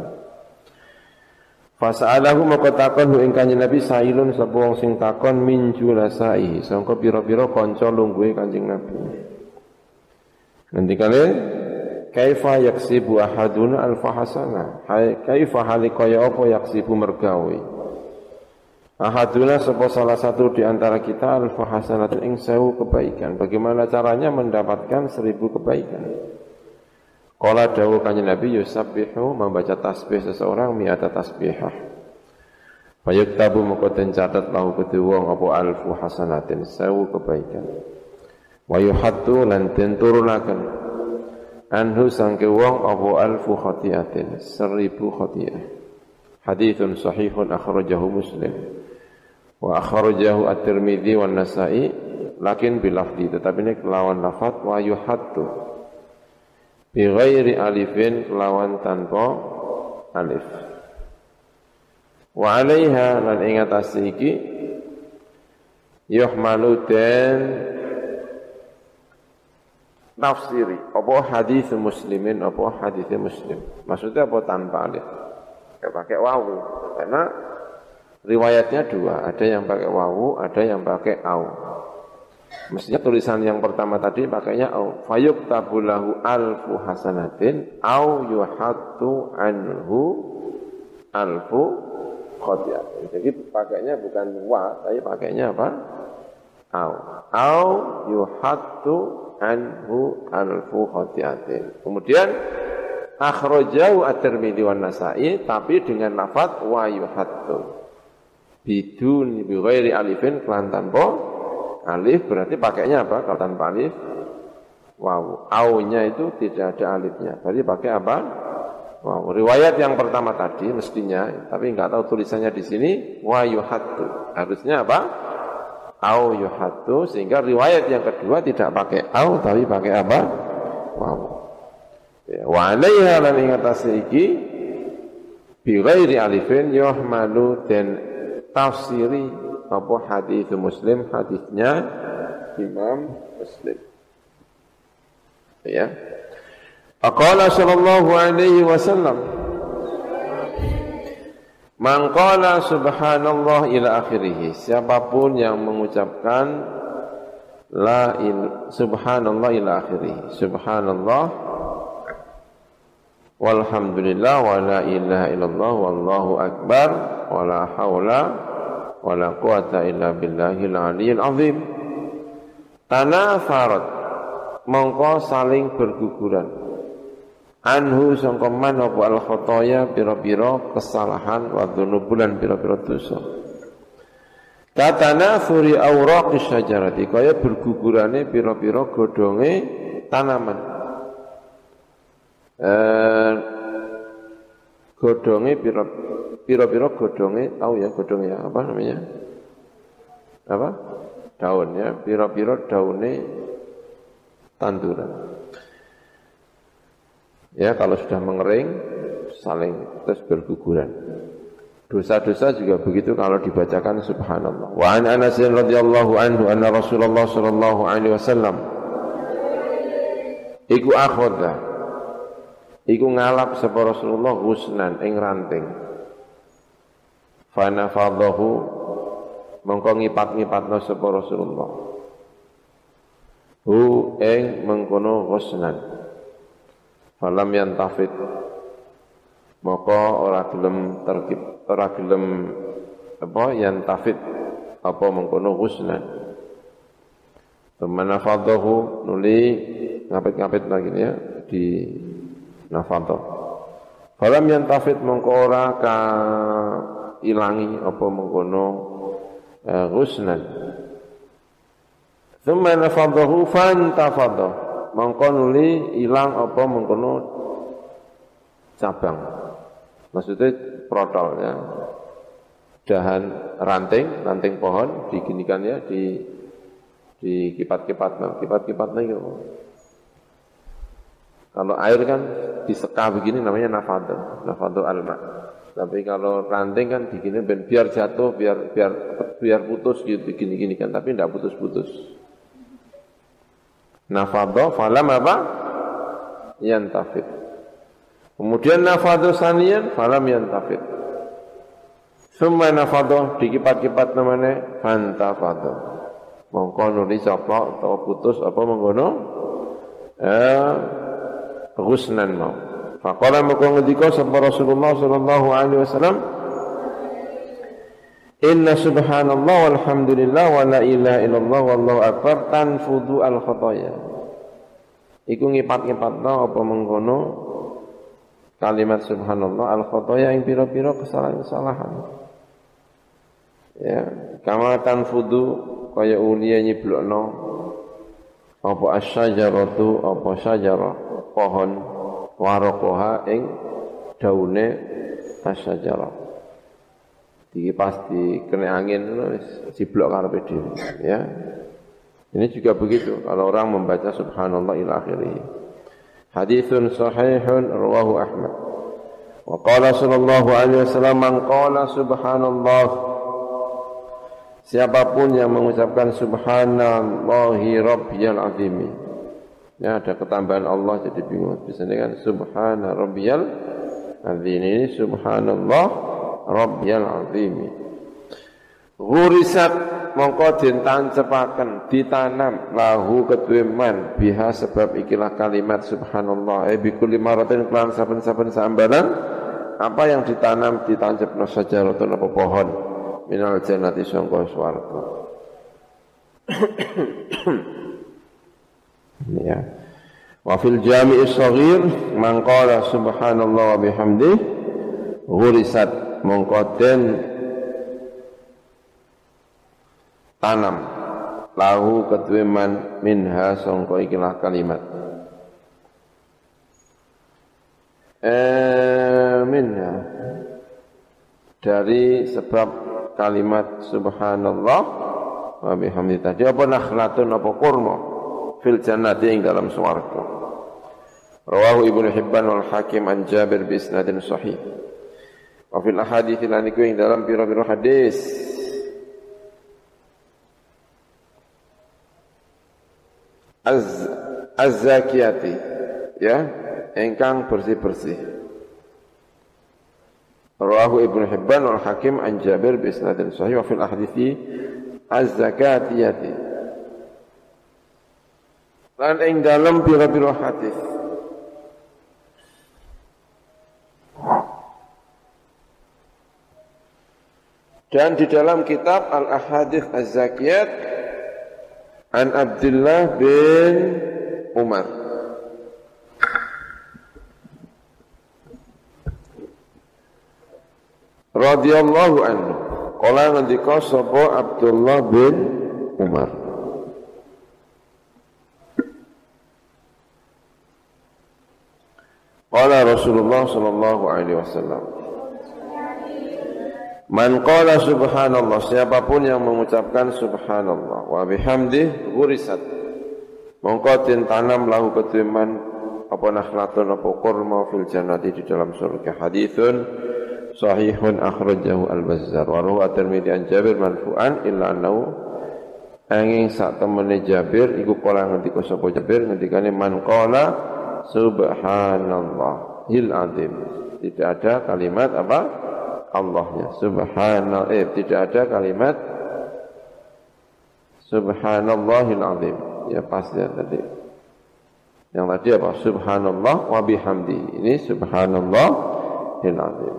Fasa'alahu maka takon hu ing kanjeng Nabi sailun sapa sing takon min julasai sangka pira-pira kanca lungguhe kanjeng Nabi. Nanti kali kaifa yaksibu ahaduna alfa hasanah. Hai kaifa halikaya apa yaksibu mergawe. Ahaduna sebuah salah satu di antara kita alfa hasanat ing sewu kebaikan. Bagaimana caranya mendapatkan seribu kebaikan? Kala dawuh kanjeng Nabi yusabbihu membaca tasbih seseorang mi'ata tasbihah. Bayuk tabu moko den catat lahu wong apa alfu hasanatin sewu kebaikan. Wa yuhattu lan den turunaken anhu sangke wong apa alfu khati'atin seribu khati'ah. Hadithun sahihun akhrajahu Muslim wa akhrajahu at-Tirmidzi wan Nasa'i lakin bilafdi tetapi ini kelawan lafaz wa yuhattu bi ghairi alifin kelawan tanpa alif. Wa alaiha lan ing atas iki yuhmalu den tafsiri apa hadis muslimin apa hadis muslim. Maksudnya apa tanpa alif? Ya pakai wawu. Karena Riwayatnya dua, ada yang pakai wawu, ada yang pakai au. Mestinya tulisan yang pertama tadi pakainya au. Fayuk tabulahu alfu hasanatin au yuhatu anhu alfu khotiatin. Jadi pakainya bukan wa, tapi pakainya apa? Au. Au yuhatu anhu alfu khotiatin. Kemudian akhrajahu at-Tirmidzi Nasa'i tapi dengan lafaz wa yuhatu bidun bi alifin kelan tanpa alif berarti pakainya apa kalau tanpa alif? Wow aunya itu tidak ada alifnya. Berarti pakai apa? Wow riwayat yang pertama tadi mestinya tapi nggak tahu tulisannya di sini wa yuhattu harusnya apa? Au yuhattu sehingga riwayat yang kedua tidak pakai au tapi pakai apa? Wow ya, wa alaiha lan ing iki bi ghairi alifin yuhmalu dan tafsiri apa hadis Muslim hadisnya Imam Muslim. Ya. Aqala sallallahu alaihi wasallam Man qala subhanallah ila akhirih. Siapa pun yang mengucapkan la il, subhanallah ila akhirih. Subhanallah walhamdulillah wa la ilaha illallah wallahu akbar wa la haula wala quwata illa billahil aliyil azim. Tanafarat. Mongko saling berguguran. Anhu sangka man apa al khotoya pira-pira kesalahan wa dzunubulan pira-pira dosa. Katanafuri awraqis syajarati. Kaya bergugurane pira-pira godhonge tanaman. Eh godhonge pira pira-pira godhonge tahu ya godhonge ya apa namanya? Apa? Daun ya, pira-pira daune tanduran. Ya, kalau sudah mengering saling terus berguguran. Dosa-dosa juga begitu kalau dibacakan subhanallah. Wa an Anas radhiyallahu anhu anna Rasulullah sallallahu alaihi wasallam iku akhadha iku ngalap sapa Rasulullah husnan ing ranting. Fa nafadahu mongko ngipat-ngipatno sapa Rasulullah. Hu ing mengkono husnan. Falam yantafid maka ora gelem terkip ora gelem apa yang tafid apa mengkono husnan Teman nafadahu nuli ngapit-ngapit lagi ya di nafadah. Falam yang tafid mengko ora ka ilangi apa mengkono uh, husnan. Thumma nafadahu fantafadha. Mengko nuli ilang apa mengkono cabang. Maksudnya protol ya. Dahan ranting, ranting pohon diginikan ya di di kipat-kipat, nah, kipat-kipat itu. Kalau air kan diseka begini namanya nafado, nafado alma. Tapi kalau ranting kan begini biar jatuh, biar biar biar putus gitu gini-gini kan, tapi tidak putus-putus. Nafado falam apa? Yantafid. Kemudian nafadu sanian falam yantafid. Summa nafadu dikipat-kipat namanya fantafadu. Mongko nuli sapa atau putus apa menggono? Eh husnan mau. Faqala mongko ngendika sapa Rasulullah sallallahu alaihi wasallam Inna subhanallah walhamdulillah wa la ilaha illallah wallahu akbar tanfudu al khotoya. Iku ngipat-ngipatno apa mengkono kalimat subhanallah al khotoya yang piro-piro kesalahan-kesalahan. Ya, kama tanfudu kaya ulia nyiblokno apa asyajaratu apa syajarah pohon warokoha ing daune asyajarah. Iki pasti kena angin ciblok karepe dhewe ya. Ini juga begitu kalau orang membaca subhanallah ila akhirih. Hadithun sahihun rawahu Ahmad. Wa qala sallallahu alaihi wasallam man qala subhanallah Siapa pun yang mengucapkan subhanallahi rabbiyal azimi. Ya ada ketambahan Allah jadi bingung. Bisa dengan subhana rabbiyal azim. Ini subhanallah rabbiyal azimi. Ghurisat mongko den tancepaken ditanam lahu kedue man biha sebab ikilah kalimat subhanallah. E bi kulli maratin kelan saben-saben sambaran apa yang ditanam ditancapno sajaratun apa pohon. Minal jannati sangka swarga ya. Wa fil jami'i shaghir man qala subhanallah wa bihamdihi ghurisat mongko den tanam lahu ketweman minha sangka ikilah kalimat. Eh minha. Dari sebab kalimat subhanallah wa bihamdi tadi apa nakhlatun apa kurma fil jannati ing dalam swarga. Rawahu Ibnu Hibban wal Hakim an Jabir bi isnadin sahih. Wa fil ahadits lan iku ing dalam pira-pira hadis. Az az-zakiyati ya engkang bersih-bersih. Rawahu Ibnu Hibban wal Hakim an Jabir bi isnadin sahih. Wa fil ahdithi az-zakatiyati Lan ing dalam pira-pira hadis. Dan di dalam kitab Al-Ahadith Az-Zakiyat An Abdullah bin Umar. Radhiyallahu anhu. Kala ngendika sapa Abdullah bin Umar. Qala Rasulullah sallallahu alaihi wasallam. Man qala subhanallah siapa pun yang mengucapkan subhanallah wa bihamdih gurisat mongko tanam lahu ketiman apa nakhlatun apa kurma fil jannati di dalam surga. Hadithun sahihun akhrajahu al-bazzar. Wa rawu at-tirmidzi an Jabir marfu'an illa annahu angin sak temene Jabir iku kala ngendika sapa Jabir ngendikane man qala subhanallah il azim tidak ada kalimat apa Allahnya. Subhanallah. Eh, tidak ada kalimat Subhanallahil azim. Ya pas ya tadi. Yang tadi apa? Subhanallah wa bihamdi. Ini subhanallahil azim.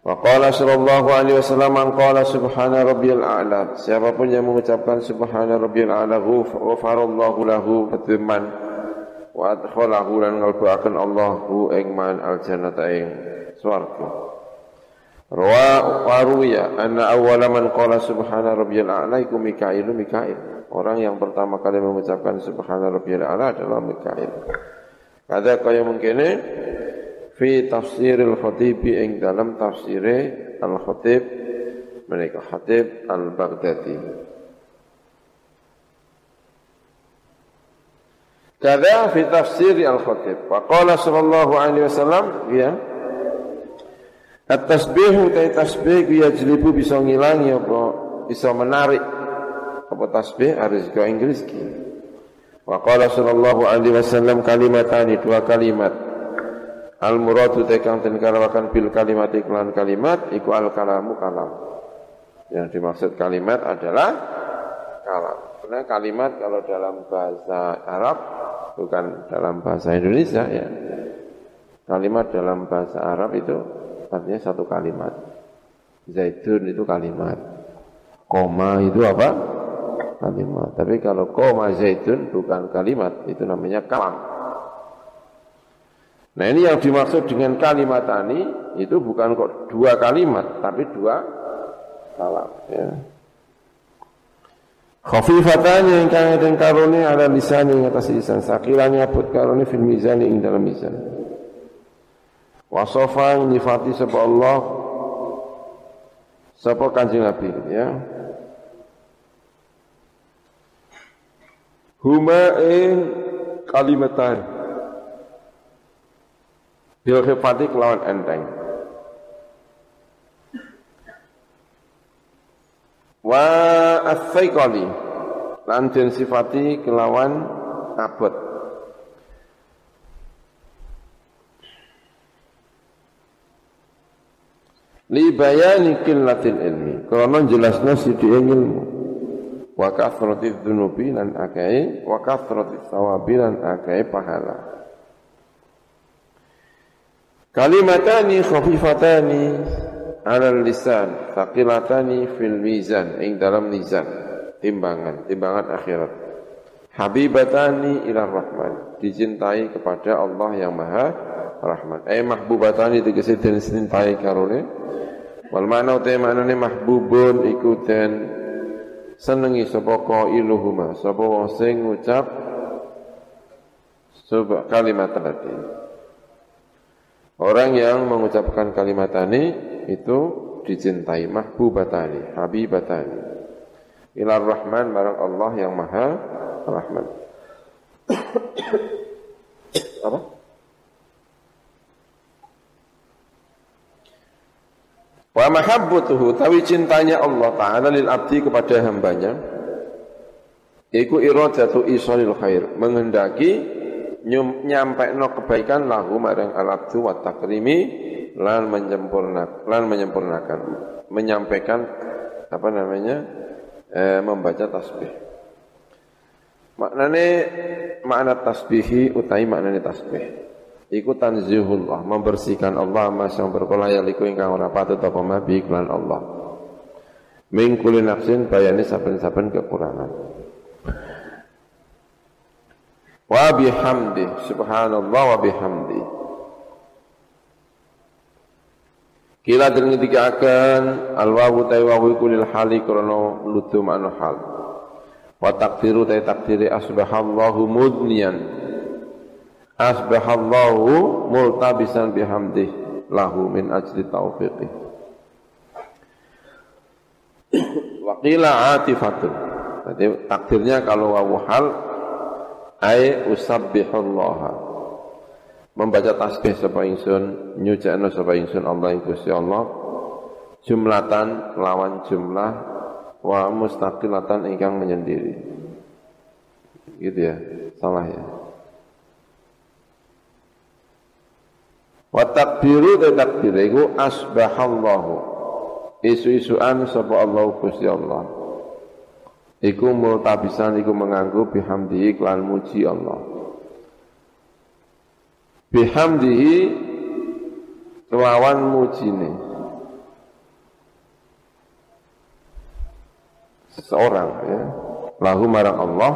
Wa qala sallallahu alaihi wasallam man qala subhana rabbiyal a'la. Siapa pun yang mengucapkan subhana rabbiyal a'la ghafarallahu lahu fatiman wa adkhalahu lan ngalbuaken Allahu ing man al jannata ing swarga. Rawa waruya anna awwala man qala subhana rabbiyal a'la iku Mikailu Mikail. Orang yang pertama kali mengucapkan subhana rabbiyal a'la adalah Mikail. Ada kaya mungkin fi tafsiril khatib ing dalam tafsire al khatib mereka khatib al Baghdadi. Kada fi tafsir al khatib. Wa qala sallallahu alaihi wasallam ya At-tasbih utai tasbih ya jelibu bisa ngilangi apa bisa menarik apa tasbih harus ke Inggris ki. Wa qala sallallahu alaihi wasallam kalimatani dua kalimat. Al muradu tekang den karawakan bil kalimat iklan kalimat iku al kalamu kalam. Yang dimaksud kalimat adalah kalam. Karena kalimat kalau dalam bahasa Arab bukan dalam bahasa Indonesia ya. Kalimat dalam bahasa Arab itu artinya satu kalimat. Zaitun itu kalimat. Koma itu apa? Kalimat. Tapi kalau koma zaitun bukan kalimat, itu namanya kalam. Nah ini yang dimaksud dengan kalimat tani itu bukan kok dua kalimat, tapi dua kalam. Ya. Khafifatanya kaya dan karuni ala lisan yang atas lisan. Sakilanya put karuni fil mizan yang dalam mizan. Wasofa nyifati sapa Allah sapa Kanjeng Nabi ya. Huma ing kalimatan bil khifati kelawan enteng. Wa as-saiqali. Lan sifati kelawan abot. li bayani qillatil ilmi. Karena jelasnya sithik ilmu. Wa kathratiz dzunubi lan akai wa kathratiz thawabi lan akai pahala. Kalimatani khafifatani ala lisan thaqilatani fil mizan ing dalam mizan timbangan timbangan akhirat. Habibatani ila rahman dicintai kepada Allah yang maha rahman. Eh mahbubatani tegese den cintai karone. Wal mana utai maknane mahbubun iku den senengi sapa qailuhuma sapa wong sing ngucap sub kalimat tadi. Orang yang mengucapkan kalimat tani itu dicintai mahbubatani, habibatani. Ilar Rahman barang Allah yang Maha Rahman. Apa? Wa mahabbatuhu tawi cintanya Allah Ta'ala lil abdi kepada hambanya Iku iradatu isolil khair Menghendaki nyampe no kebaikan lahu marang al abdu wa takrimi lan menyempurnakan lan menyempurnakan menyampaikan apa namanya eh, membaca tasbih maknane makna tasbihi utai maknane tasbih Iku tanzihullah, membersihkan Allah mas yang berkolaya liku ingkang ora patut apa mabi iklan Allah. Min nafsin bayani saben-saben kekurangan. Wa bihamdi, subhanallah wa bihamdi. Kila dan ketika akan al wawu kulil hali krono nutu makna hal. Wa takdiru tay takdiri asbahallahu mudniyan. Asbahallahu multabisan bihamdih lahu min ajli taufiqih. Wakila atifatun. Jadi takdirnya kalau wawu hal ay usabbihullaha membaca tasbih sapa ingsun nyucakno sapa ingsun Allah Gusti Allah. Jumlatan lawan jumlah wa mustaqilatan ingkang menyendiri. Gitu ya salah ya. Wa takbiru te takbir iku asbahallahu isu-isuan sapa Allah Gusti Allah. Iku multabisan iku menganggo bihamdihi lan muji Allah bihamdihi kelawan mujine. Seseorang ya. Lahu marang Allah.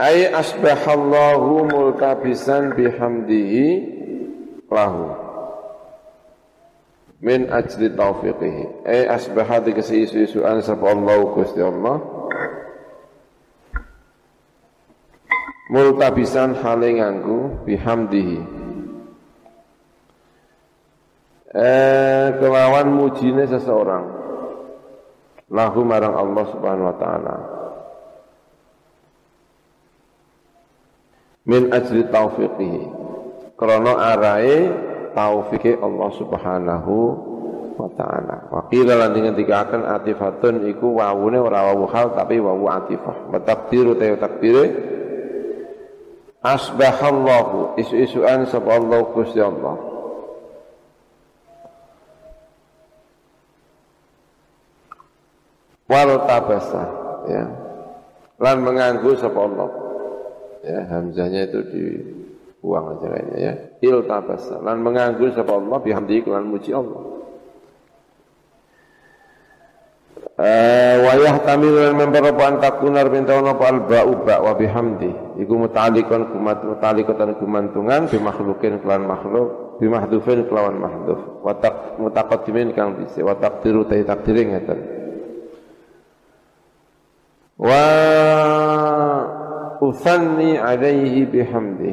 Ay asbahallahu multabisan bihamdihi lahu. Min ajli taufiqihi. Ay asbahat isu-isuan sapa Allah Gusti Allah multabisan hale nganggo bihamdihi eh kelawan mujine seseorang lahu marang Allah Subhanahu wa taala min ajli taufiqihi krana arae taufike Allah Subhanahu wa taala. Wa qila lan atifatun iku wawune ora wawu hal tapi wawu atifah. Wa takdiru ta Asbahallahu isu-isuan sapa Allah Gusti Allah. Wal tabasa ya. Lan menganggu sapa Allah. Ya, hamzahnya itu dibuang aja kayaknya ya. Il tabasa lan menganggu sapa Allah bihamdi lan muji Allah. Eh, wa yahtamilu lan memperapa antakunar bintauna apa alba'u ba wa bihamdi iku muta'alliqan kumat muta'alliqatan kumantungan bi makhlukin kelan makhluk bi mahdhufin kelawan mahdhuf wa mutaqaddimin kang bisa wa taqdiru ta takdire ngeten. Wa usanni alaihi bihamdi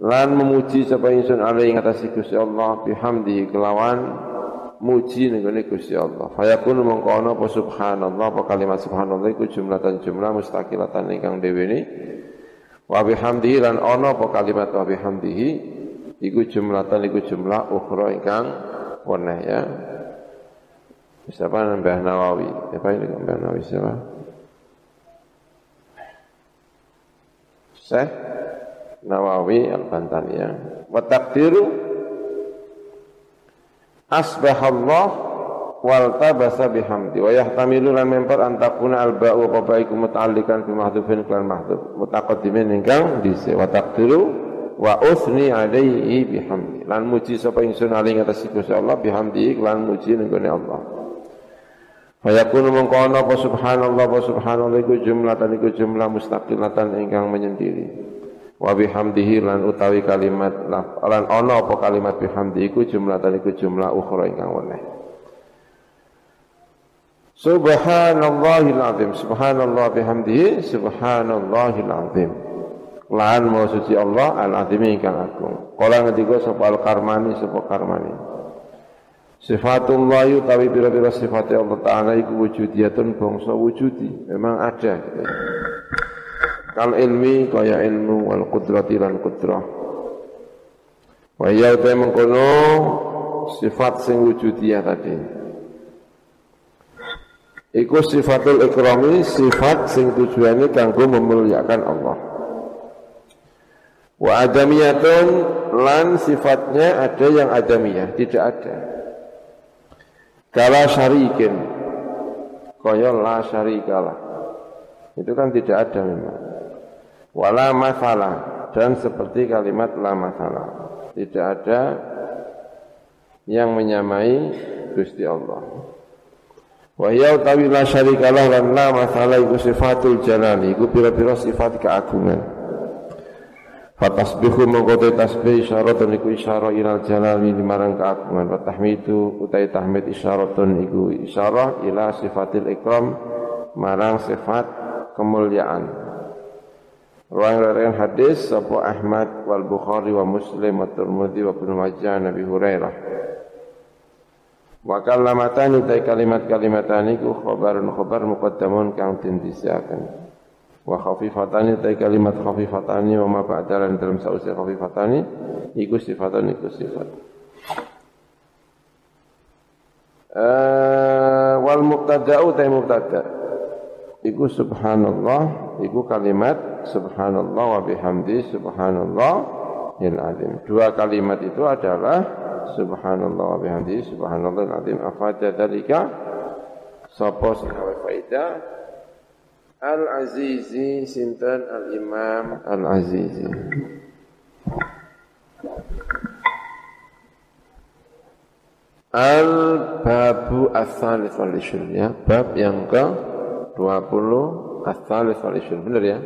lan memuji sapa ingsun alaihi ngatasi Gusti Allah bihamdi kelawan muji ning gone Gusti Allah. Fayakun mongko ana apa subhanallah apa kalimat subhanallah iku jumlatan jumlah mustaqilatan ingkang dhewe ni. Wa bihamdihi lan ana apa kalimat wa bihamdihi iku jumlatan iku jumlah ukhra ingkang weneh ya. Siapa Mbah Nawawi? Siapa ini Mbah Nawawi siapa? Syekh Nawawi Al-Bantani ya. Wa asbahallah wal tabasa bihamdi. Wa yahtamilu lan memper antakuna al ba'u apa baiku muta'allikan bi mahdhufin kan mahdhuf mutaqaddimin ingkang dise wa taqdiru wa usni alaihi bihamdi. Lan muji sapa ingsun ali ngatas Gusti Allah bihamdi lan muji ning Allah. Fa yakunu mongko ana apa subhanallah wa subhanallah iku jumlatan iku jumlah mustaqilatan ingkang menyendiri wa bihamdihi lan utawi kalimat lan ana apa kalimat bihamdi iku jumlah tadi iku jumlah ukhra ingkang weneh. Subhanallahil azim subhanallah bihamdihi subhanallahil azim. Lan mau suci Allah al azim ingkang agung. Kala ngendika sapa al karmani sapa karmani. Sifatullah utawi pira-pira sifatnya Allah Ta'ala iku wujudiyatun bangsa wujudi. Memang ada. gitu kal ilmi kaya ilmu wal qudrati lan qudrah. Wa ya ta mengkono sifat sing wujudiyah tadi. Iku sifatul ikrami sifat sing tujuannya kanggo memuliakan Allah. Wa adamiyatun lan sifatnya ada yang adamiyah tidak ada. Kala syarikin kaya la syarikalah itu kan tidak ada memang wala masalah dan seperti kalimat la masalah tidak ada yang menyamai Gusti Allah Wa ya utawi la syarikalah lan la masalah iku sifatul jalali iku pira-pira sifat keagungan. Fatasbihu mengkote tasbih isyaratun iku isyarah ilal jalali marang keagungan. Wa tahmidu utai tahmid isyaratun iku isyarah ila sifatil ikram marang sifat kemuliaan. Ruang hadis Abu Ahmad wal Bukhari wa Muslim wa Tirmidzi wa Ibnu Majah Nabi Hurairah. Wa kalimatani ta kalimat-kalimatani ku khabarun khabar muqaddamun kang den disiaken. Wa khafifatani ta kalimat khafifatani wa ma ba'dalan dalam sausi khafifatani iku sifatan iku sifat. Uh, wal mubtada'u ta mubtada' iku subhanallah iku kalimat subhanallah wa bihamdi subhanallah yang azim. Dua kalimat itu adalah subhanallah wa bihamdi subhanallah azim. Afada dalika? Sapa sing faida al azizi sinten al imam al azizi al babu as-salis wal ya. Bab yang ke 20 as-salis wal benar ya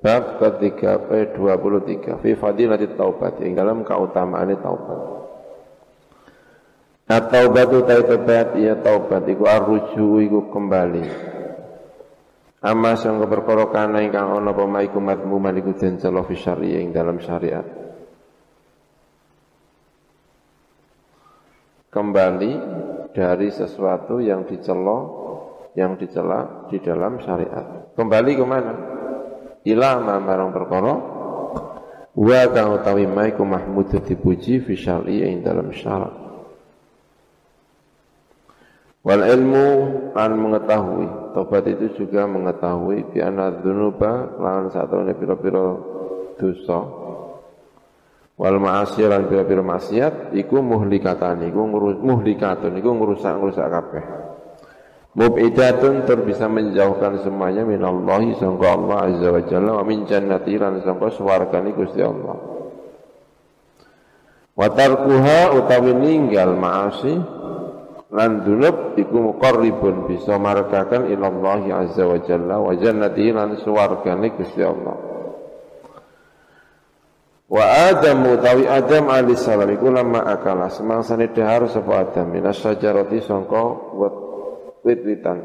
bab ketiga ke-23 fi fadilati taubat ing dalam keutamaan taubat At-taubatu ta tobat ya taubat iku arruju iku kembali. Amma sangka perkara kana ingkang ana apa maiku madmuman iku den fi syariah ing dalam syariat. Kembali dari sesuatu yang dicelo yang dicela di dalam syariat. Kembali ke mana? Ila marang perkara wa kang utawi maiku mahmud dipuji fi syariah ing dalam syariat. Wal ilmu an mengetahui Tobat itu juga mengetahui Bi anna dhunuba Lahan satu ini pira-pira dosa Wal ma'asir lan pira-pira maksiat Iku muhlikatan Iku muhlikatun Iku ngerusak-ngerusak kabeh Mub'idatun tur bisa menjauhkan semuanya minallahi sangka Allah azza wa jalla wa min jannati lan sangka swargane Gusti Allah. Wa tarkuha utawi ninggal ma'asi lan dunub iku muqarribun bisa marakakan Allah azza wa jalla wa jannati lan suwargane Gusti Allah wa adam utawi adam alaihi salam iku lama akala semangsane dahar sapa adam minas syajarati sangka wit-witan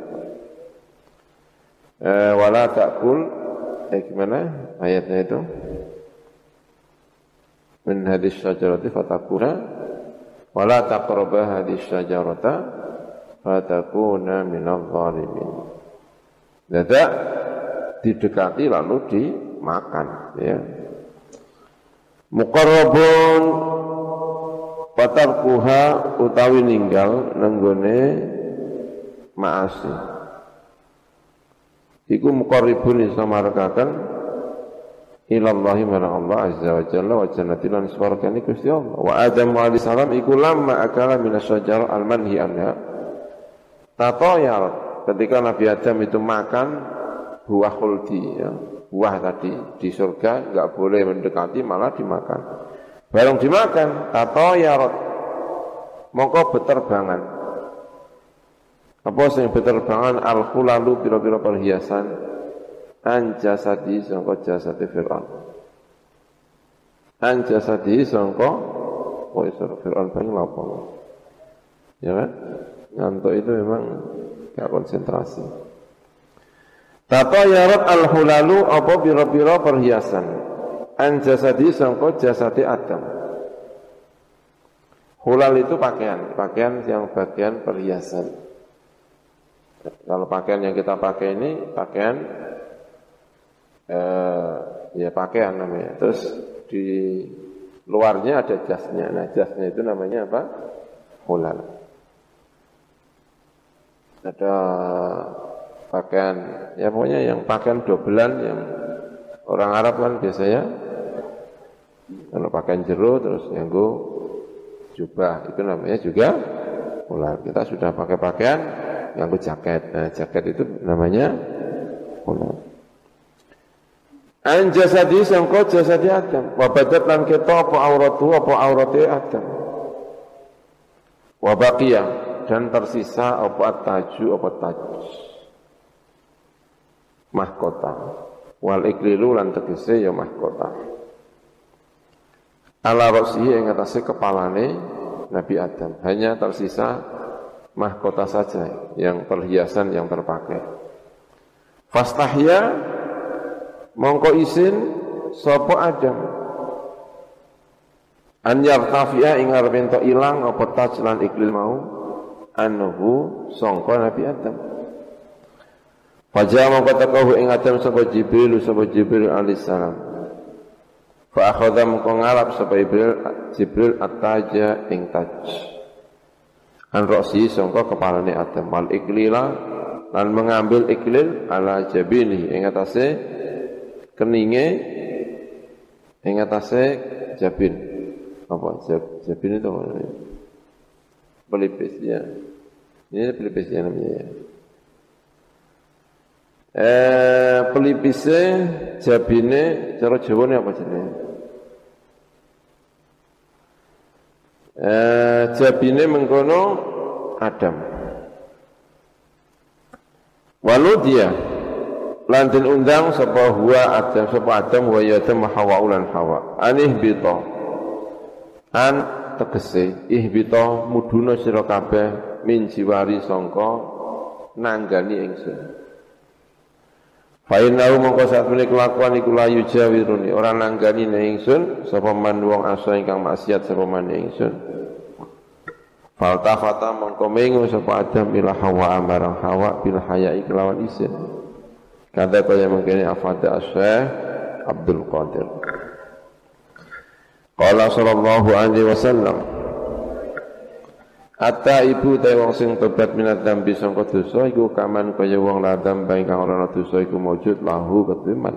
eh, wala takul eh gimana ayatnya itu min hadis syajarati fatakuna wala taqraba hadhihi syajarata fatakuna minadh dhalimin. Dadak didekati lalu dimakan ya. Muqarrabun patarkuha utawi ninggal nenggone maasi. Iku muqarribun isa marakaken ilallahi mana Allah azza wa jalla wa jannati lan swargane Gusti Allah wa Adam alaihi salam iku lamma akala minasyajarah al-manhi anha tatoyal ketika Nabi Adam itu makan buah khuldi ya. buah tadi di surga enggak boleh mendekati malah dimakan bareng dimakan tatoyal mongko beterbangan apa sing beterbangan al-khulalu pira-pira perhiasan. An jasadi sangka jasadi Fir'aun. An jasadi sangka isra Fir'aun paling lapang ya kan? Ngantuk itu memang gak konsentrasi. Tata yarat al-hulalu apa biro-biro perhiasan? An jasadi sangka jasadi Adam. Hulal itu pakaian Pakaian yang bagian perhiasan Kalau pakaian yang kita pakai ini Pakaian eh, ya pakaian namanya. Terus di luarnya ada jasnya. Nah jasnya itu namanya apa? Hulal. Ada pakaian, ya pokoknya yang pakaian dobelan yang orang Arab kan biasanya kalau pakaian jeru terus yang gue jubah itu namanya juga hulal. Kita sudah pakai pakaian gue jaket. Nah jaket itu namanya hulal. An jasadi sangko jasadi Adam. Wa badat lan kita apa auratu apa aurate Adam. Wa baqiya dan tersisa apa taju apa taj mahkota wal iklilu lan tegese ya mahkota ala rosi yang atasnya kepalane Nabi Adam hanya tersisa mahkota saja yang perhiasan yang terpakai. Fastahya mongko isin sopo Adam? An yartafi'a ing arep ilang apa taj lan iklil mau? Anhu sangka Nabi Adam. Fajah mongko tekahu ing Adam Jibril sapa Jibril alaihissalam Fa akhadha mongko ngalap sapa Jibril Jibril ataja ing taj an roksi sangka kepalane Adam. Wal iklila lan mengambil iklil ala jabini. Ing atase keninge ing atase jabin. Apa? Jab, jabin itu apa? Namanya pelipis ya. Ini pelipis ya namanya ya. Eh pelipisnya jabine cara Jawa apa jenenge eh jabine mengkono Adam. Walu dia lantin undang sapa huwa Adam sapa Adam wa ya Adam Hawa ulan Hawa. Anih bito. An tegese ihbita muduna sira kabeh min jiwari sangka nanggani ingsun. Fa innahu mongko satune kelakuan iku layu jawiruni ora nanggani ning ingsun sapa man wong asa ingkang maksiat sapa man ingsun Faltafata mongko mengu sapa Adam ila Hawa amarang Hawa bil hayai kelawan isin Kata kaya mengkini afada asyih Abdul Qadir Qala sallallahu alaihi wasallam Ata ibu te wong sing tobat minat dambi sangka dosa iku kaman kaya wong ladam bae kang ora dosa iku maujud lahu ketiman.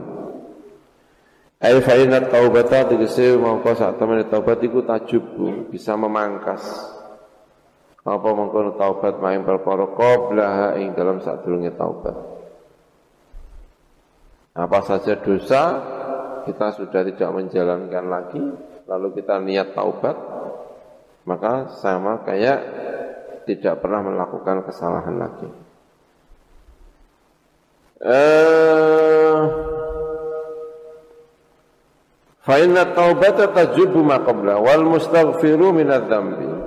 Ai fa inna taubata tegese mongko sak temene taubat iku tajubu bisa memangkas. Apa mongko taubat maing perkara qablaha ing dalam sadurunge taubat. Apa saja dosa kita sudah tidak menjalankan lagi lalu kita niat taubat, maka sama kayak tidak pernah melakukan kesalahan lagi. Eh, fa inna taubata tajubu ma wal mustaghfiru min dzambi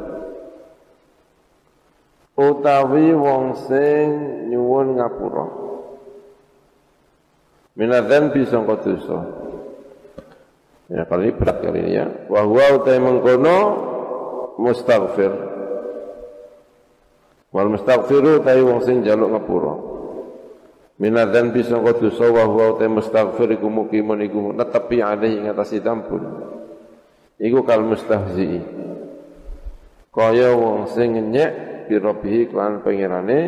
utawi wong sing nyuwun ngapura minadzambi sangka dosa Ya kali berat kali ini ya. Wa huwa utai mengkono mustaghfir. Wal mustaghfiru utai wong sing jaluk ngapura. Minadzan bisa kau dosa wa huwa utai mustaghfir iku mukimun iku netepi alih ing atas dampun. Iku kal mustahzi. Kaya wong sing nyek birobihi kelan pengirane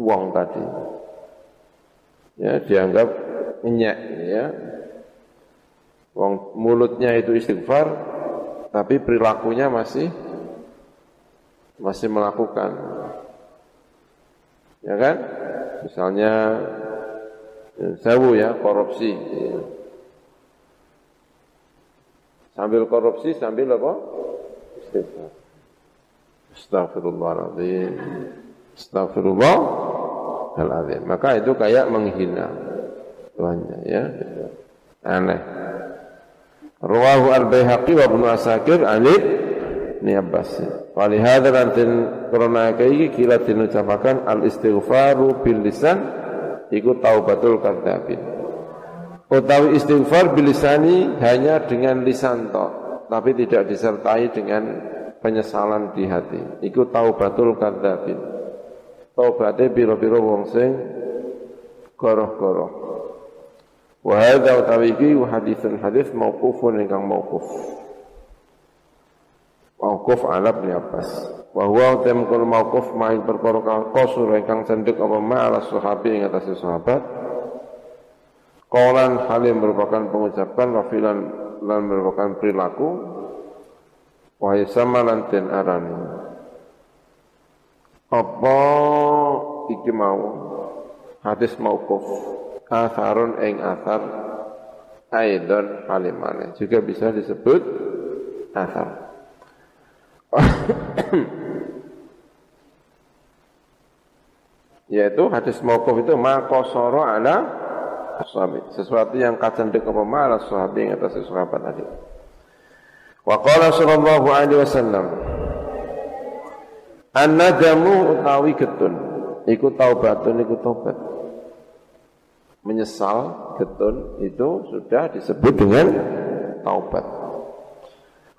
wong tadi. Ya dianggap nyek ya Wong mulutnya itu istighfar, tapi perilakunya masih masih melakukan. Ya kan? Misalnya ya, sewu ya, korupsi. Sambil korupsi, sambil apa? Istighfar. Astagfirullahaladzim. Astagfirullahaladzim. Maka itu kayak menghina Tuhannya ya. Aneh. Rawahu al-Baihaqi wa Ibnu Asakir anit ni Abbas. Wali hadza lantin krona iki kila dinucapaken al-istighfaru bil lisan iku taubatul kadzabin. Utawi istighfar bil lisani hanya dengan lisan tok, tapi tidak disertai dengan penyesalan di hati. Iku taubatul kadzabin. Taubate biro-biro wong sing goroh-goroh. Wa hadza utawi iki haditsun hadis mauqufun ingkang mauquf. Mauquf ala Ibnu Abbas. Wa huwa tamkul mauquf main perkara kang qasur ingkang cendek apa ma ala sahabi ing atas sahabat. Qalan halim merupakan pengucapan rafilan lan merupakan perilaku wahai sama lantin arani. Apa iki mau hadis mauquf asarun ing asar aidon halimane juga bisa disebut asar Yaitu hadis mauquf itu maqasara ala sahabi. Sesuatu yang kacendek apa ala sahabi yang atas sahabat tadi. Wa qala sallallahu alaihi wasallam An-nadamu utawi getun iku taubatun iku taubat. Menyesal getun itu sudah disebut dengan taubat.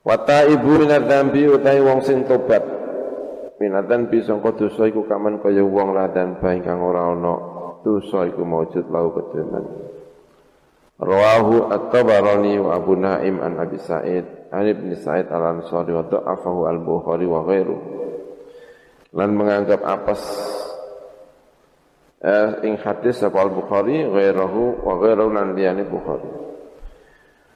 Wa taibu minadz dzambi utawi wong sing tobat. Minadz dzambi sangka dosa iku kaman kaya wong ladan bae kang ora ana dosa iku maujud lau keduman. Rawahu At-Tabarani wa Abu Naim an Abi Sa'id an Ibn Sa'id al-Ansari wa da'afahu al-Bukhari wa ghairuh lan menganggap apes eh, ing hadis sapa al-Bukhari ghairahu wa ghairu lan liyane Bukhari.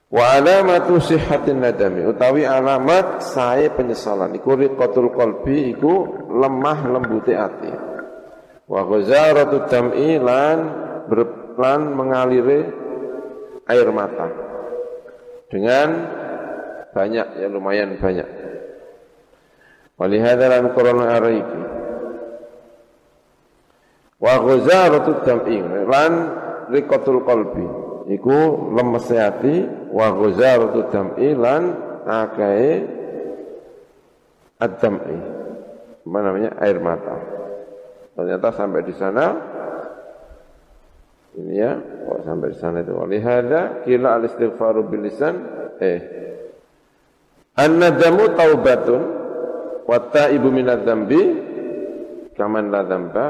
Wa alamatu sihhatin nadami utawi alamat sae penyesalan. Iku riqatul qalbi iku lemah lembute ati. Wa ghazaratu dam'i lan berplan mengalire air mata. Dengan banyak ya lumayan banyak Walihada lan korona araiki. Wa ghazaratu dam'i lan rikotul qalbi. Iku lemes hati wa ghazaratu dam'i lan akai ad-dam'i. Apa namanya? Air mata. Ternyata sampai di sana ini ya, kok sampai di sana itu. Walihada kila al-istighfaru bilisan eh An-nadamu taubatun wa ibu minadz dzambi kaman la dzamba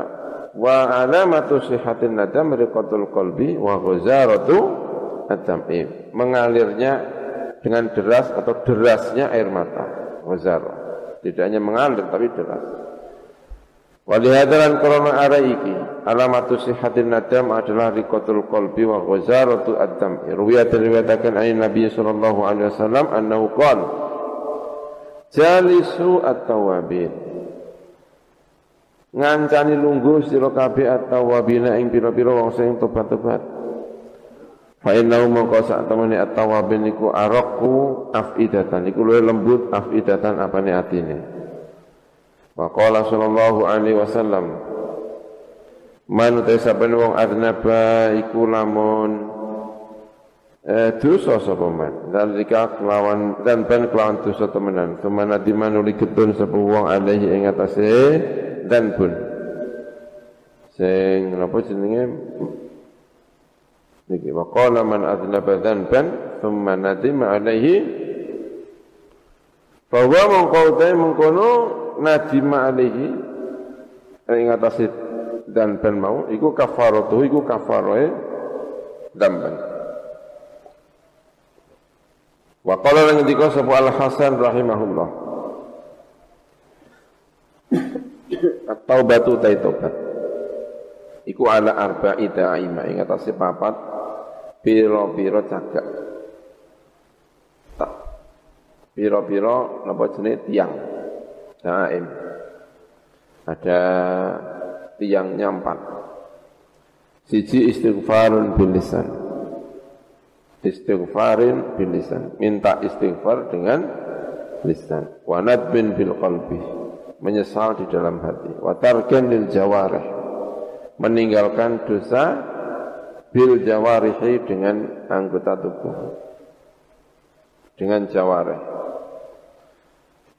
wa alamatu sihatin nadam riqatul qalbi wa ghazaratu ad-dam'i mengalirnya dengan deras atau derasnya air mata ghazar tidak hanya mengalir tapi deras. Walihadaran korona arah iki alamatu sihatin nadam adalah riqatul qalbi wa ghazaratu ad-dam'i ruwiyat riwayatakan ayat Nabi sallallahu alaihi wasallam annahu qala jalisu at-tawabin. Ngancani lungguh sira kabeh at-tawabina ing pira-pira wong sing tobat-tobat. Fa innahu mongko sak temene at-tawabin iku araqu afidatan. Iku luwih lembut afidatan apane atine. Wa qala sallallahu alaihi wasallam man te saben wong adnaba iku lamun eh, dosa sapa man dalika kelawan dan ben kelawan dosa temenan ke mana di manuli ketun sapa wong alaihi ing atase dan pun sing napa jenenge? Niki wa qala man adnaba dhanban thumma nadima alaihi. Fa huwa mongko mengkono nadima alaihi ing atase dan ben mau iku kafaratu iku kafaroe damban Wa qala lan ngendika sapa Al Hasan rahimahullah. At-taubatu ta tobat. Iku ala arba'i da'ima ing atase papat pira-pira cagak. Tak pira-pira napa jenenge tiang. Daim. Ada tiang nyampat. Siji istighfarun bil lisan istighfarin bil lisan. Minta istighfar dengan lisan. Wa nadbin bil qalbi. Menyesal di dalam hati. Wa tarkan lil jawarih. Meninggalkan dosa bil jawarihi dengan anggota tubuh. Dengan jawarih.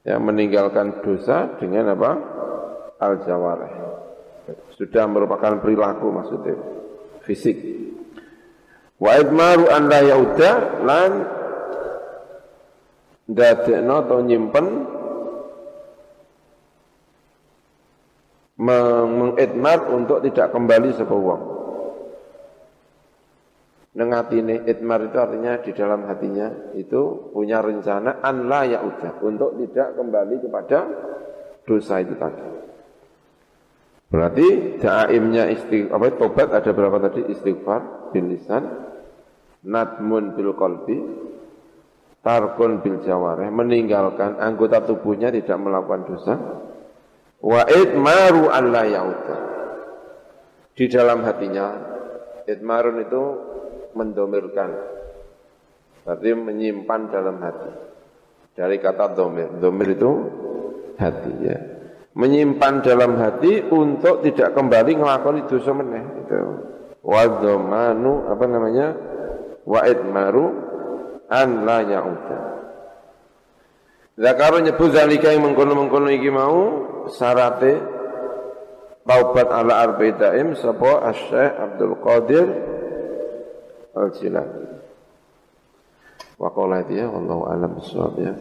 Ya meninggalkan dosa dengan apa? Al jawarih. Sudah merupakan perilaku maksudnya. Fisik Wa idmaru an la yauda lan dadekno atau nyimpen mengidmar untuk tidak kembali sapa wong. Neng atine idmar itu artinya di dalam hatinya itu punya rencana an la yauda untuk tidak kembali kepada dosa itu tadi. Berarti daimnya istighfar apa tobat ada berapa tadi istighfar bil lisan nadmun bil qalbi tarkun bil jawareh meninggalkan anggota tubuhnya tidak melakukan dosa. Wa idmaru alla yauda di dalam hatinya idmarun itu mendomirkan. Berarti menyimpan dalam hati. Dari kata domir domir itu hati ya. Menyimpan dalam hati untuk tidak kembali ngelakoni dosa meneh itu. Wadhamanu apa namanya wa'id maru an la ya'uda Zakaru nyebut zalika yang mengkono-mengkono iki mau syarate taubat ala arbaidaim sapa Asy-Syaikh Abdul Qadir Al-Jilani. Wa qala dia wallahu alam bisawab ya.